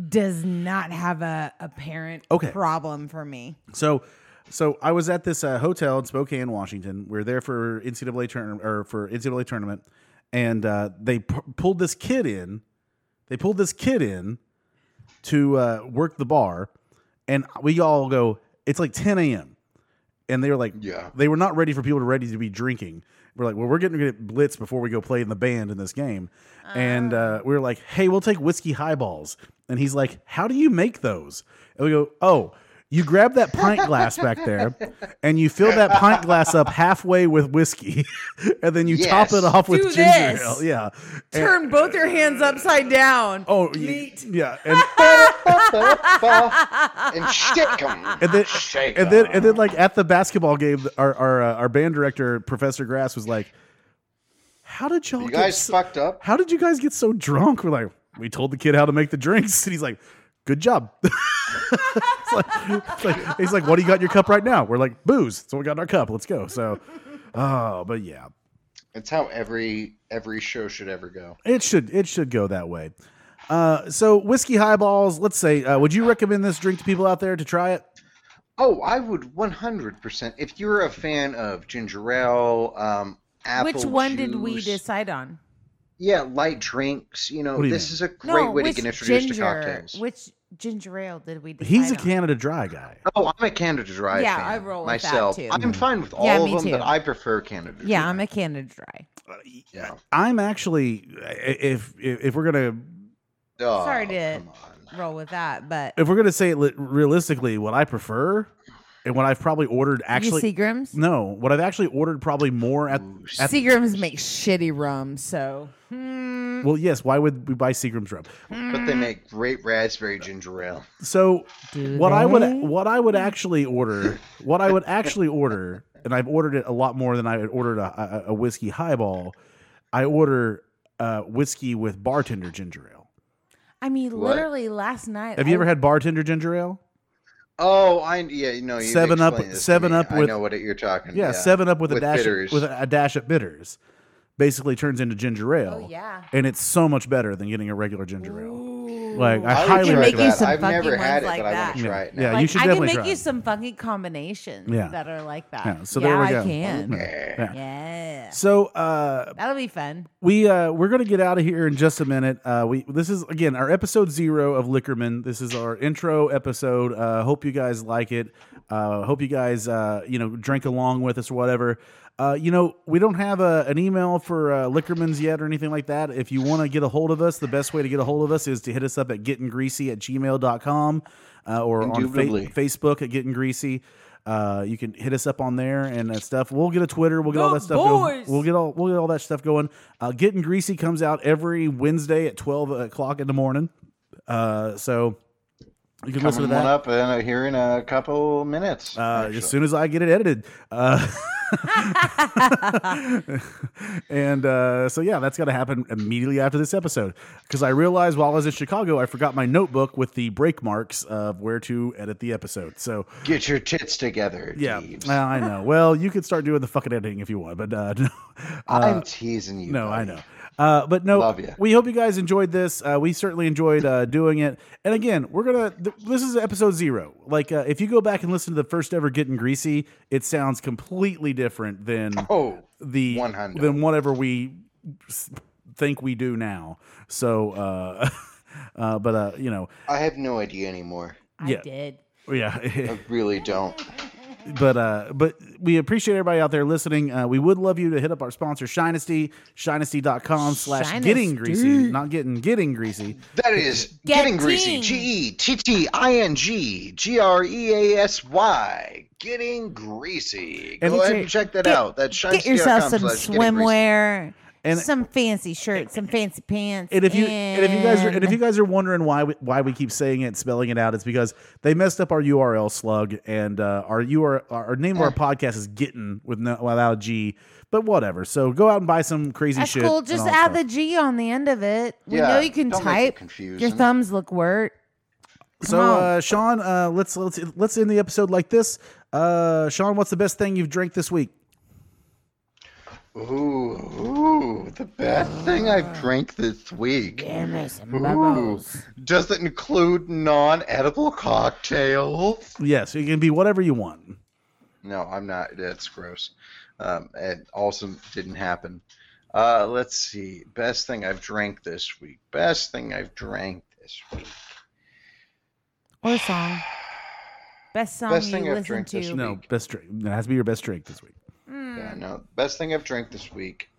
does not have a apparent Okay. problem for me. So, so I was at this uh, hotel in Spokane, Washington. We are there for NCAA tournament or for NCAA tournament, and uh, they p- pulled this kid in. They pulled this kid in to uh, work the bar, and we all go. It's like 10 a.m. and they were like, Yeah. they were not ready for people to ready to be drinking. We're like, well, we're getting to get blitz before we go play in the band in this game, and uh, we were like, hey, we'll take whiskey highballs, and he's like, how do you make those? And we go, oh. You grab that pint glass back there, and you fill that pint glass up halfway with whiskey, and then you top it off with Do ginger this. ale. Yeah. And- Turn both your hands upside down. oh, y- Neat. yeah. And, and shake 'em. and then Shake and then 'em. and then like at the basketball game, our our uh, our band director Professor Grass was like, "How did y'all You get guys so, fucked up. How did you guys get so drunk?" We're like, "We told the kid how to make the drinks," and he's like, "Good job." It's like- it's like- he's like, "What do you got in your cup right now?" We're like, "Booze." So we got in our cup. Let's go. So, oh, but yeah, It's how every every show should ever go. it should it should go that way. Uh, so whiskey highballs. Let's say, uh, would you recommend this drink to people out there to try it? Oh, I would 100%. If you're a fan of ginger ale, um, apple Which one did we decide on? Yeah, light drinks. You know, What do you this mean? is a great no, way to which get introduced ginger, to cocktails. Which ginger ale did we decide He's a on? Canada Dry guy. Oh, I'm a Canada Dry Yeah, fan I roll with that, myself. too. I'm mm-hmm. fine with all Yeah, of me them, too. but I prefer Canada Dry. Yeah, I'm a Canada Dry. Uh, yeah. I'm actually, if if, if we're gonna Oh, Sorry to come on. roll with that, but if we're gonna say it li- realistically, what I prefer and what I've probably ordered actually Seagram's? no, what I've actually ordered probably more at, at Seagram's make shitty rum, so hmm, well, yes. Why would we buy Seagram's rum? But they make great raspberry ginger ale. So Do what I would what I would actually order what I would actually order, and I've ordered it a lot more than I had ordered a, a, a whiskey highball. I order uh, whiskey with bartender ginger ale. I mean, What? literally last night. Have you ever had bartender ginger ale? Oh, I yeah, you know, you Seven Up- Seven me. Up I know what you're talking. Yeah, Seven Up with, a dash bitters. with a, a dash of bitters. Basically turns into ginger ale. Oh yeah. and it's so much better than getting a regular ginger ale. Like I, I highly can make you recommend. that. some I've never had it, ones but like I want to try it now. Yeah, Like, you should I can make try you some funky combinations Yeah. that are like that. Yeah, so yeah, there we I go. can. Yeah. Yeah. So uh, That'll be fun. we uh, we're gonna get out of here in just a minute. Uh, we this is again our episode zero of Liquormen. This is our intro episode. Uh, hope you guys like it. Uh, hope you guys uh, you know drink along with us or whatever. Uh, you know, we don't have a, an email for uh, Liquormans yet or anything like that. If you want to get a hold of us, the best way to get a hold of us is to hit us up at gettinggreasy at gmail.com uh, or on fa- Facebook at Getting Greasy. Uh, you can hit us up on there and that stuff. We'll get a Twitter. We'll get all that stuff going. We'll get all we'll get all that stuff going. Uh, Getting Greasy comes out every Wednesday at twelve o'clock in the morning. Uh, so you can listen to Coming one that up in a, here in a couple minutes. uh, as soon as I get it edited. Uh, and uh, so yeah, that's got to happen immediately after this episode because I realized while I was in Chicago, I forgot my notebook with the break marks of where to edit the episode. So Get your tits together, yeah, well, I know. Well, you could start doing the fucking editing if you want, but uh, no, I'm teasing you. no, I know. Uh, but no, Love ya. we hope you guys enjoyed this. Uh, we certainly enjoyed uh, doing it. And again, we're gonna. Th- this is episode zero. Like, uh, if you go back and listen to the first ever "Getting Greasy," it sounds completely different than Oh, the 100. than whatever we think we do now. So, uh, uh, but uh, you know, I have no idea anymore. I Yeah. did. yeah. I really don't. But uh but we appreciate everybody out there listening uh we would love you to hit up our sponsor shinesty shinesty.com slash getting greasy not getting getting greasy That is Getting. getting greasy. G E T T I N G G R E A S Y. Getting greasy. Go get ahead and check that get- out. That's Get yourself some shinesty.com slash getting greasy. Swimwear, And- some fancy shirts, some fancy pants. and if you and if you guys are and if you guys are wondering why we, why we keep saying it spelling it out it's because they messed up our url slug and uh our URL, our name of our podcast is getting with no without a g but whatever so go out and buy some crazy That's shit cool. Just add stuff. the G on the end of it. We Yeah, know you can don't make it type. confusing. Your thumbs look word. so uh shawn uh let's let's let's end the episode like this uh shawn what's the best thing you've drank this week Ooh, ooh, the best thing I've drank this week. Give me some Ooh, bubbles. does it include non-edible cocktails? yes it can be whatever you want No, I'm not. That's gross. Um, it also didn't happen. Uh, let's see. Best thing I've drank this week. Best thing I've drank this week. Or song. Best song Best you thing I've listen drank this to. no week. best drink it has to be your best drink this week Yeah, no. Best thing I've drank this week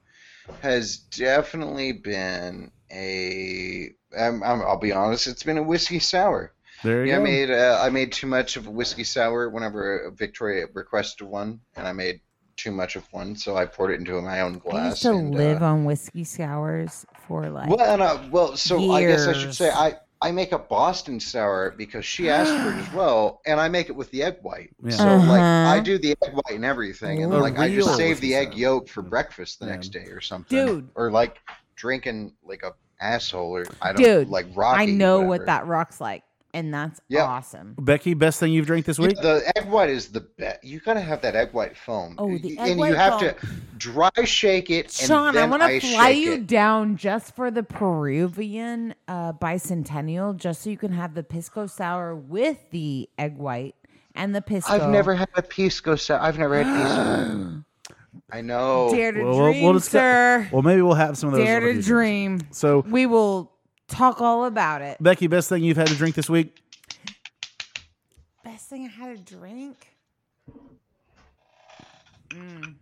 has definitely been a. I'm, I'm, I'll be honest. It's been a whiskey sour. there you Yeah, I made uh, I made too much of a whiskey sour whenever Victoria requested one, and I made too much of one, so I poured it into my own glass. I used to and, live uh, on whiskey sours for like. Well, and, uh, well, so I guess I should say. I I make a Boston sour because she asked for it as well, and I make it with the egg white. Yeah. So like Uh-huh. I do the egg white and everything, and The like I just save the egg yolk for breakfast the Yeah. next day or something, Dude. or like drinking like a asshole or I don't Dude, like Rocky. I know what that rock's like, and that's Yeah. awesome. becky best thing you've drank this week the egg white is the best. You gotta have that egg white foam. Oh, the Y- egg and white you have foam. to dry shake it. and Shawn, I want to ice fly you it. down just for the Peruvian uh, bicentennial, just so you can have the pisco sour with the egg white and the pisco. I've never had a pisco sour. I've never had pisco. I know. dare to Well, we'll- dream, we'll sir. well maybe we'll have some of those dare on a to dream. so We will talk all about it. becky best thing you've had to drink this week Best thing I had to drink. Mm.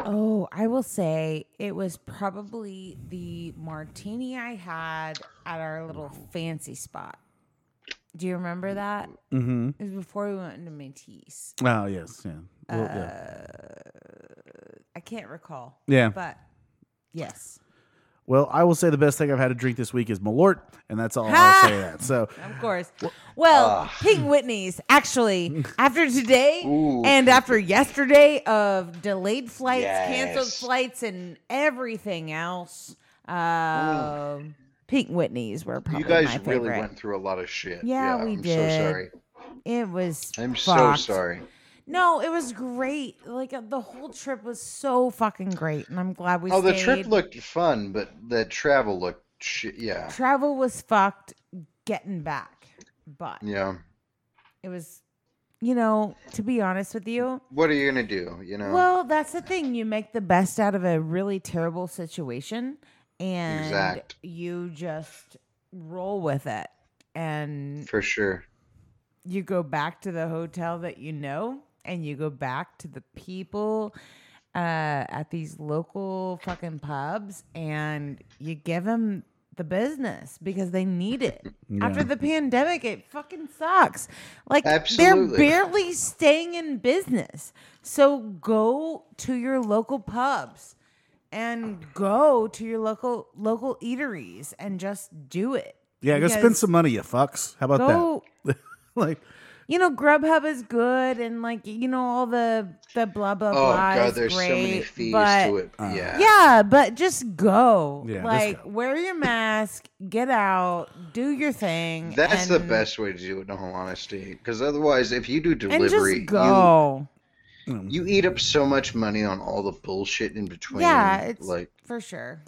Oh, I will say it was probably the martini I had at our little fancy spot. Do you remember that? Mm-hmm. It was before we went into Matisse. Oh yes, yeah. Well, Uh, yeah. I can't recall. Yeah. But yes. Well, I will say the best thing I've had to drink this week is Malort, and that's all I'll say. That so. Of course. Well, Pink Whitney's actually after today Ooh. and after yesterday of delayed flights, canceled flights, and everything else, um, Pink Whitney's were probably You guys my really went through a lot of shit. Yeah, we I'm did. so sorry. It was. I'm so sorry. No, it was great. Like uh, the whole trip was so fucking great, and I'm glad we Oh, the stayed. trip looked fun, but the travel looked shit. Yeah. Travel was fucked. Getting back, but Yeah. it was, you know, to be honest with you, What are you gonna do? You know. Well, that's the thing. You make the best out of a really terrible situation and Exact. you just roll with it. And for sure. you go back to the hotel that you know and you go back to the people uh, at these local fucking pubs and you give them the business because they need it. After the pandemic, it fucking sucks. Like Absolutely. they're barely staying in business. So go to your local pubs and go to your local local eateries and just do it. Yeah, go spend some money, you fucks. How about Go that? like, you know, Grubhub is good, and like you know, all the the blah blah Oh blah. god, is there's so many fees but, to it. Uh-huh. yeah. Yeah, but just go. Yeah, just like go. wear your mask, get out, do your thing. That's the best way to do it, in all honesty. Because otherwise, if you do And delivery, just go. you mm. you eat up so much money on all the bullshit in between. yeah, it's like for sure.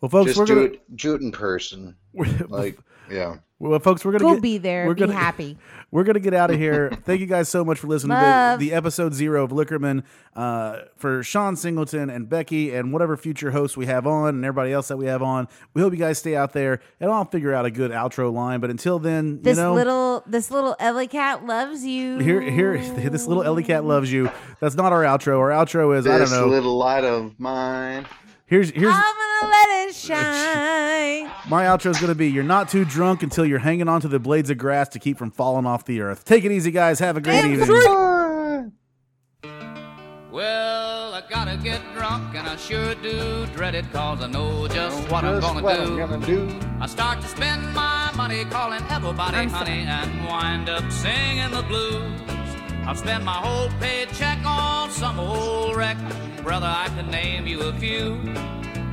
well, folks, just we're do gonna. it, do it in person. Like, yeah. Well, folks, we're gonna Go get, be there. We're Be gonna, happy. We're gonna get out of here. Thank you guys so much for listening Love. to the, the episode zero of Liquormen. Uh, for Shawn Singleton and Becky and whatever future hosts we have on and everybody else that we have on, we hope you guys stay out there and I'll figure out a good outro line. But until then, This you know, little this little Ellie cat loves you. here, here, this little Ellie cat loves you. That's not our outro. Our outro is I don't know. This little light of mine. Here's here's I'm gonna let it shine. my outro is gonna be: You're not too drunk until you're hanging onto the blades of grass to keep from falling off the earth. Take it easy, guys. Have a great Damn evening. straight. Well, I gotta get drunk, and I sure do dread it, cause I know just what I'm gonna what do. I'm gonna do. I start to spend my money calling everybody I'm honey and wind up singing the blues. I'll spend my whole paycheck on some old wreck. Brother, I can name you a few.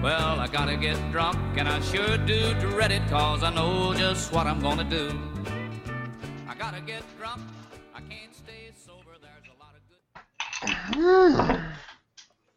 Well, I gotta get drunk, and I sure do dread it, cause I know just what I'm gonna do. I gotta get drunk, I can't stay sober, there's a lot of good.